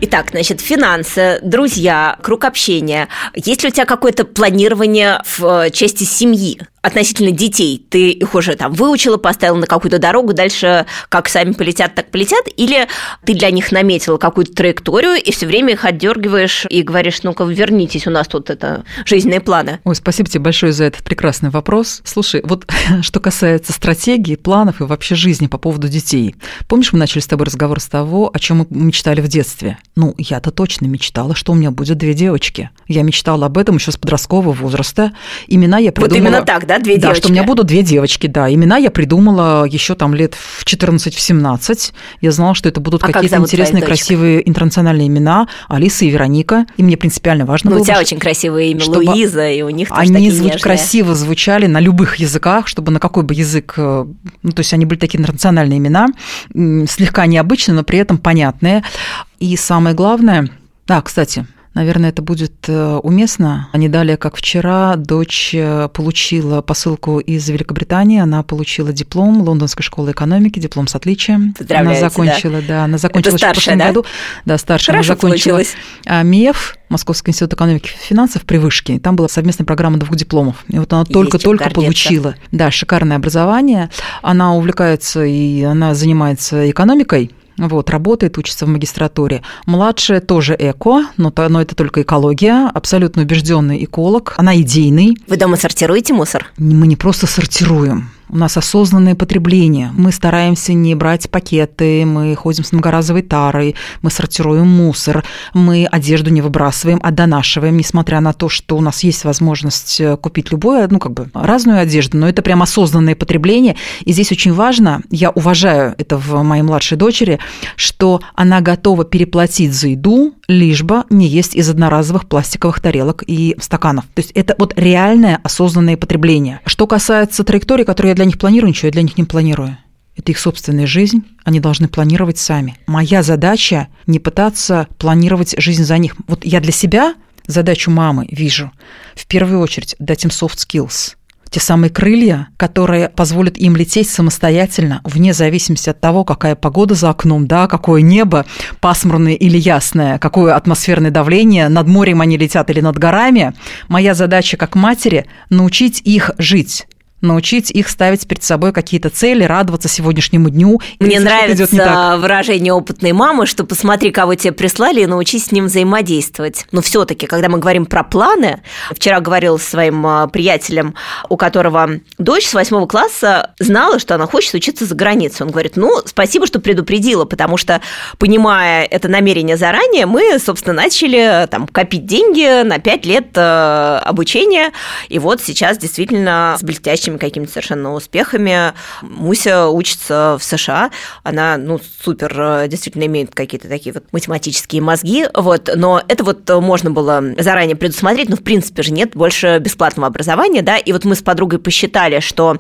B: Итак, значит, финансы, друзья, круг общения. Есть ли у тебя какое-то планирование в э, части семьи? Относительно детей, ты их уже там выучила, поставила на какую-то дорогу, дальше как сами полетят, так полетят, или ты для них наметила какую-то траекторию и все время их отдергиваешь и говоришь, ну-ка, вернитесь, у нас тут это жизненные планы.
A: Ой, спасибо тебе большое за этот прекрасный вопрос. Слушай, вот что касается стратегии, планов и вообще жизни по поводу детей. Помнишь, мы начали с тобой разговор с того, о чем мы мечтали в детстве? Ну, я-то точно мечтала, что у меня будет две девочки. Я мечтала об этом еще с подросткового возраста. Имена я придумала...
B: Вот именно так, да? Да, две
A: да,
B: девочки?
A: что у меня будут две девочки, да. Имена я придумала еще там лет в 14-17. Я знала, что это будут а какие-то интересные, красивые интернациональные имена. Алиса и Вероника. И мне принципиально важно
B: ну,
A: было...
B: у тебя очень красивое имя, Луиза, и у них тоже
A: Они
B: звуч...
A: красиво звучали на любых языках, чтобы на какой бы язык... Э, ну, то есть они были такие интернациональные имена, слегка необычные, но при этом понятные. И самое главное... Да, кстати, Наверное, это будет э, уместно. Не далее, как вчера, дочь э, получила посылку из Великобритании. Она получила диплом Лондонской школы экономики, диплом с отличием. Она закончила, да, да она закончила
B: это старшая, в прошлом
A: да? году. Да, старшая.
B: Хорошо
A: она закончила
B: получилось.
A: А, МИЭФ, Московский институт экономики и финансов при Вышке. Там была совместная программа двух дипломов. И вот она только-только получила. Да, шикарное образование. Она увлекается и она занимается экономикой вот, работает, учится в магистратуре. Младшая тоже эко, но, но это только экология, абсолютно убежденный эколог. Она идейный.
B: Вы дома сортируете мусор?
A: Мы не просто сортируем у нас осознанное потребление. Мы стараемся не брать пакеты, мы ходим с многоразовой тарой, мы сортируем мусор, мы одежду не выбрасываем, а донашиваем, несмотря на то, что у нас есть возможность э, купить любую, ну, как бы разную одежду, но это прям осознанное потребление. И здесь очень важно, я уважаю это в моей младшей дочери, что она готова переплатить за еду, лишь бы не есть из одноразовых пластиковых тарелок и стаканов. То есть это вот реальное осознанное потребление. Что касается траектории, которую я для них планирую, ничего я для них не планирую. Это их собственная жизнь, они должны планировать сами. Моя задача не пытаться планировать жизнь за них. Вот я для себя задачу мамы вижу в первую очередь дать им soft skills – те самые крылья, которые позволят им лететь самостоятельно, вне зависимости от того, какая погода за окном, да, какое небо, пасмурное или ясное, какое атмосферное давление, над морем они летят или над горами. Моя задача как матери – научить их жить научить их ставить перед собой какие-то цели, радоваться сегодняшнему дню.
B: Мне нравится выражение опытной мамы, что посмотри, кого тебе прислали, и научись с ним взаимодействовать. Но все таки когда мы говорим про планы, вчера говорил с своим а, приятелем, у которого дочь с восьмого класса знала, что она хочет учиться за границей. Он говорит, ну, спасибо, что предупредила, потому что, понимая это намерение заранее, мы, собственно, начали там копить деньги на пять лет э, обучения, и вот сейчас действительно с блестящими потрясающими какими-то совершенно успехами. Муся учится в США, она, ну, супер, э, действительно имеет какие-то такие вот математические мозги, вот, но это вот можно было заранее предусмотреть, но в принципе же нет больше бесплатного образования, да, и вот мы с подругой посчитали, что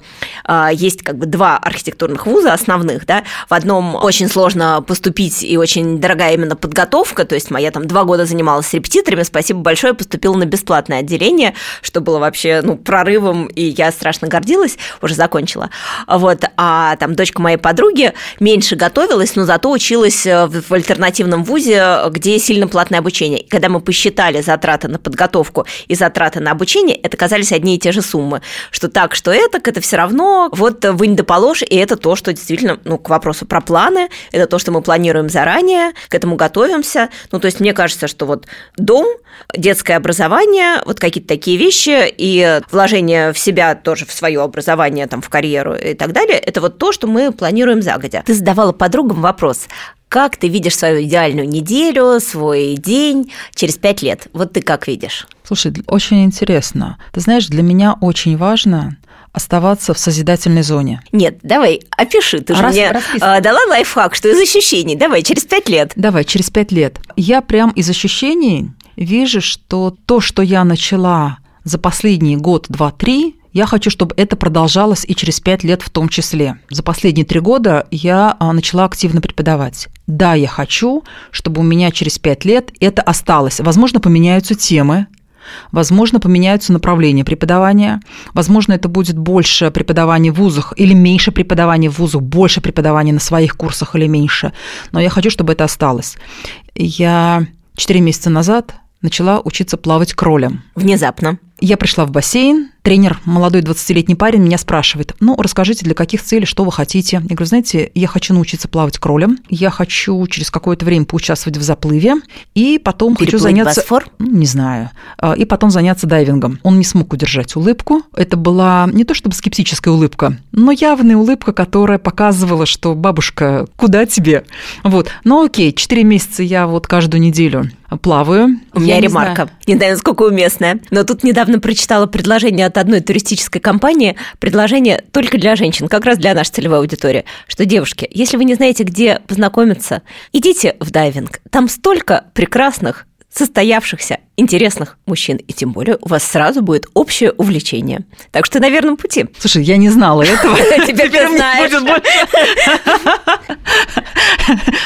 B: э, есть как бы два архитектурных вуза основных, да, в одном очень сложно поступить и очень дорогая именно подготовка, то есть моя там два года занималась репетиторами, спасибо большое, поступила на бесплатное отделение, что было вообще, ну, прорывом, и я страшно гордилась, уже закончила, вот, а там дочка моей подруги меньше готовилась, но зато училась э, в альтернативном вузе, где сильно платное обучение. И когда мы посчитали затраты на подготовку и затраты на обучение, это казались одни и те же суммы, что так, что это, это все равно, вот вынь да положь, и это то, что действительно, ну, к вопросу про планы, это то, что мы планируем заранее, к этому готовимся. Ну, то есть мне кажется, что вот дом, детское образование, вот какие-то такие вещи и вложение в себя тоже, в свое образование, там, в карьеру и так далее, это вот то, что мы планируем загодя. Ты задавала подругам вопрос, как ты видишь свою идеальную неделю, свой день через пять лет? Вот ты как видишь?
A: Слушай, очень интересно. Ты знаешь, для меня очень важно оставаться в созидательной зоне.
B: Нет, давай, опиши. Ты же Рас, мне расписывай. дала лайфхак, что из ощущений. Давай, через пять лет.
A: Давай, через пять лет. Я прям из ощущений вижу, что то, что я начала за последний год, два, три, я хочу, чтобы это продолжалось и через пять лет в том числе. За последние три года я а, начала активно преподавать. Да, я хочу, чтобы у меня через пять лет это осталось. Возможно, поменяются темы, Возможно, поменяются направления преподавания. Возможно, это будет больше преподавания в вузах или меньше преподавания в вузах, больше преподавания на своих курсах или меньше. Но я хочу, чтобы это осталось. Я четыре месяца назад начала учиться плавать кролем.
B: Внезапно.
A: Я пришла в бассейн, тренер, молодой 20-летний парень, меня спрашивает, ну, расскажите, для каких целей, что вы хотите? Я говорю, знаете, я хочу научиться плавать кролем, я хочу через какое-то время поучаствовать в заплыве, и потом Переплыть хочу заняться...
B: Босфор?
A: Ну, не знаю. А, и потом заняться дайвингом. Он не смог удержать улыбку. Это была не то чтобы скептическая улыбка, но явная улыбка, которая показывала, что бабушка, куда тебе? Вот. Ну, окей, 4 месяца я вот каждую неделю плаваю.
B: У меня я ремарка. Не знаю. не знаю, насколько уместная. Но тут недавно прочитала предложение от одной туристической компании, предложение только для женщин, как раз для нашей целевой аудитории, что, девушки, если вы не знаете, где познакомиться, идите в дайвинг. Там столько прекрасных состоявшихся, интересных мужчин, и тем более у вас сразу будет общее увлечение. Так что ты на верном пути.
A: Слушай, я не знала этого.
B: Теперь ты знаешь.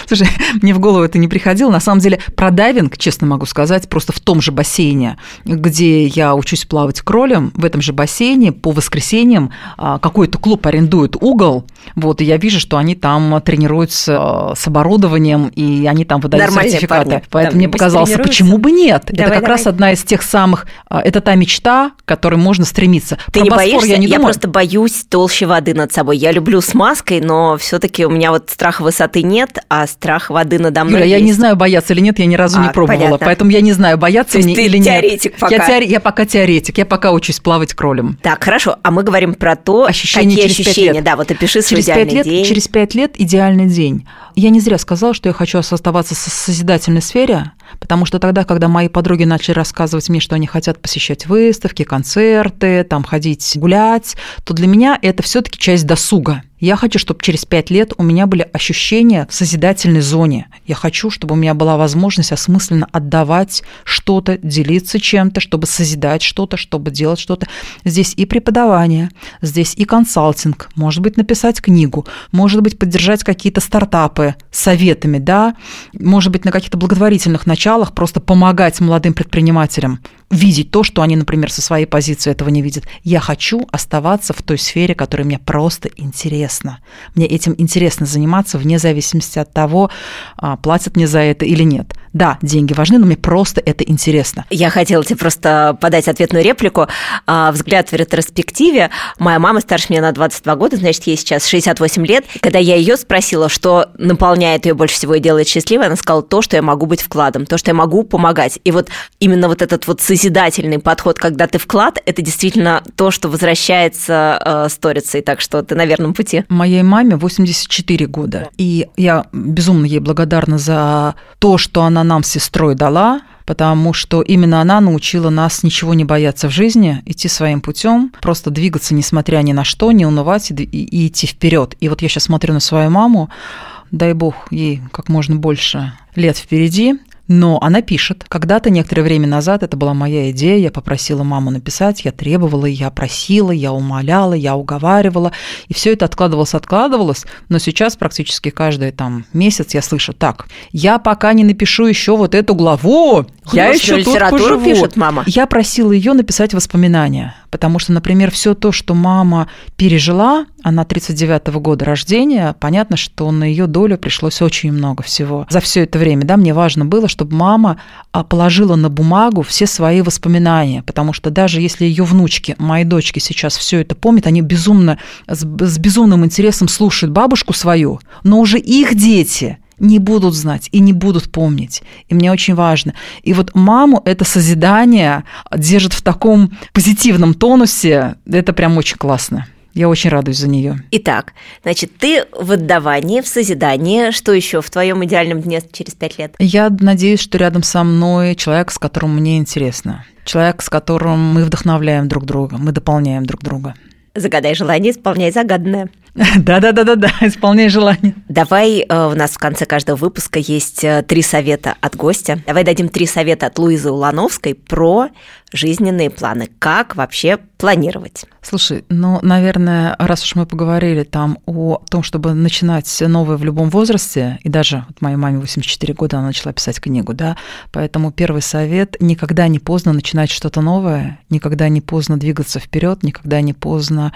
A: Слушай, мне в голову это не приходило. На самом деле, про дайвинг, честно могу сказать, просто в том же бассейне, где я учусь плавать кролем, в этом же бассейне по воскресеньям а, какой-то клуб арендует угол, вот, и я вижу, что они там тренируются а, с оборудованием, и они там выдают сертификаты. Поэтому мне показалось, почему бы нет? Давай, как давай. раз одна из тех самых, а, это та мечта, к которой можно стремиться.
B: Ты Про не боишься? Я, не я просто боюсь толще воды над собой. Я люблю с маской, но все таки у меня вот страха высоты нет, а страх воды надо мной
A: Юля,
B: есть.
A: я не знаю, бояться или нет, я ни разу а, не пробовала, понятно. поэтому я не знаю, бояться или
B: теоретик
A: нет.
B: Пока.
A: Я, теор... я пока теоретик, я пока учусь плавать кролем.
B: Так, хорошо, а мы говорим про то, ощущения какие через ощущения. Лет. Да, вот опиши свой
A: через
B: идеальный
A: лет,
B: день.
A: Через пять лет идеальный день. Я не зря сказала, что я хочу оставаться в созидательной сфере, потому что тогда, когда мои подруги начали рассказывать мне, что они хотят посещать выставки, концерты, там ходить гулять, то для меня это все таки часть досуга. Я хочу, чтобы через пять лет у меня были ощущения в созидательной зоне. Я хочу, чтобы у меня была возможность осмысленно отдавать что-то, делиться чем-то, чтобы созидать что-то, чтобы делать что-то. Здесь и преподавание, здесь и консалтинг, может быть, написать книгу, может быть, поддержать какие-то стартапы советами, да, может быть, на каких-то благотворительных началах просто помогать молодым предпринимателям видеть то, что они, например, со своей позиции этого не видят. Я хочу оставаться в той сфере, которая мне просто интересна. Мне этим интересно заниматься вне зависимости от того, а, платят мне за это или нет. Да, деньги важны, но мне просто это интересно.
B: Я хотела тебе просто подать ответную реплику. А, взгляд в ретроспективе. Моя мама старше меня на 22 года, значит, ей сейчас 68 лет. Когда я ее спросила, что наполняет ее больше всего и делает счастливой, она сказала то, что я могу быть вкладом, то, что я могу помогать. И вот именно вот этот вот созидательный подход, когда ты вклад, это действительно то, что возвращается э, сторицей. Так что ты на верном пути.
A: Моей маме 84 года. И я безумно ей благодарна за то, что она нам с сестрой дала, потому что именно она научила нас ничего не бояться в жизни, идти своим путем, просто двигаться несмотря ни на что, не унывать и, и идти вперед. И вот я сейчас смотрю на свою маму, дай бог ей как можно больше лет впереди, но она пишет. Когда-то, некоторое время назад, это была моя идея, я попросила маму написать, я требовала, я просила, я умоляла, я уговаривала, и все это откладывалось, откладывалось, но сейчас практически каждый там месяц я слышу, так, я пока не напишу еще вот эту главу, я еще тут поживу.
B: пишет мама.
A: Я просила ее написать воспоминания, потому что, например, все то, что мама пережила, она 39-го года рождения, понятно, что на ее долю пришлось очень много всего. За все это время, да, мне важно было, чтобы мама а, положила на бумагу все свои воспоминания, потому что даже если ее внучки, мои дочки сейчас все это помнят, они безумно, с, с безумным интересом слушают бабушку свою, но уже их дети не будут знать и не будут помнить. И мне очень важно. И вот маму это созидание держит в таком позитивном тонусе. Это прям очень классно. Я очень радуюсь за нее.
B: Итак, значит, ты в отдавании, в созидании. Что еще в твоем идеальном дне через пять лет?
A: Я надеюсь, что рядом со мной человек, с которым мне интересно. Человек, с которым мы вдохновляем друг друга, мы дополняем друг друга.
B: Загадай желание, исполняй загаданное.
A: Да-да-да-да-да, исполняй желание.
B: Давай, э, у нас в конце каждого выпуска есть э, три совета от гостя. Давай дадим три совета от Луизы Улановской про жизненные планы. Как вообще планировать?
A: Слушай, ну, наверное, раз уж мы поговорили там о том, чтобы начинать новое в любом возрасте, и даже вот моей маме 84 года, она начала писать книгу, да, поэтому первый совет – никогда не поздно начинать что-то новое, никогда не поздно двигаться вперед, никогда не поздно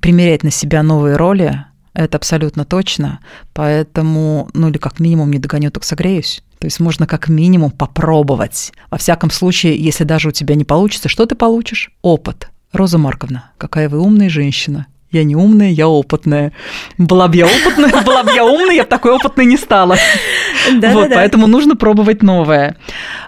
A: примерять на себя новые роли, это абсолютно точно. Поэтому, ну или как минимум не догоню, так согреюсь. То есть можно как минимум попробовать. Во всяком случае, если даже у тебя не получится, что ты получишь? Опыт. Роза Марковна, какая вы умная женщина. Я не умная, я опытная. Была бы я опытная, была бы я умная, я бы такой опытной не стала. Да, вот, да, поэтому нужно пробовать новое.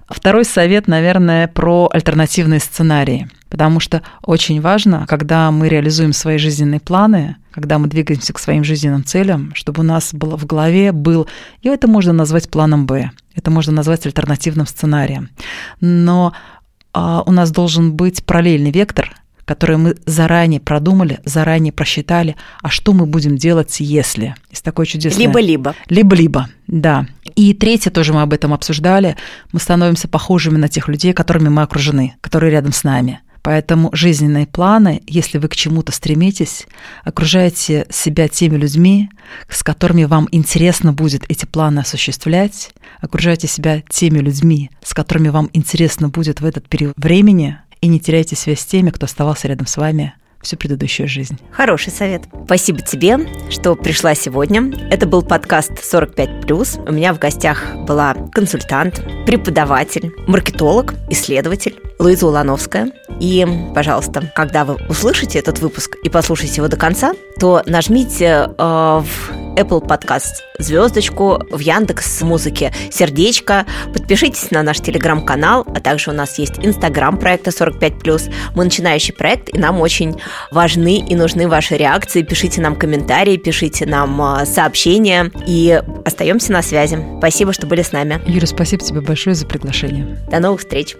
A: Второй совет, наверное, про альтернативные сценарии. Потому что очень важно, когда мы реализуем свои жизненные планы, когда мы двигаемся к своим жизненным целям, чтобы у нас было в голове был, и это можно назвать планом Б, это можно назвать альтернативным сценарием. Но а, у нас должен быть параллельный вектор, который мы заранее продумали, заранее просчитали, а что мы будем делать, если. Есть такое чудесное...
B: Либо-либо.
A: Либо-либо, да. И третье, тоже мы об этом обсуждали, мы становимся похожими на тех людей, которыми мы окружены, которые рядом с нами. Поэтому жизненные планы, если вы к чему-то стремитесь, окружайте себя теми людьми, с которыми вам интересно будет эти планы осуществлять, окружайте себя теми людьми, с которыми вам интересно будет в этот период времени, и не теряйте связь с теми, кто оставался рядом с вами всю предыдущую жизнь.
B: Хороший совет. Спасибо тебе, что пришла сегодня. Это был подкаст 45+. У меня в гостях была консультант, преподаватель, маркетолог, исследователь Луиза Улановская. И, пожалуйста, когда вы услышите этот выпуск и послушаете его до конца, то нажмите э, в Apple Podcast звездочку, в Яндекс Музыке сердечко, подпишитесь на наш телеграм-канал, а также у нас есть инстаграм проекта 45+. Мы начинающий проект, и нам очень важны и нужны ваши реакции. Пишите нам комментарии, пишите нам э, сообщения, и остаемся на связи. Спасибо, что были с нами.
A: Юра, спасибо тебе большое за приглашение.
B: До новых встреч.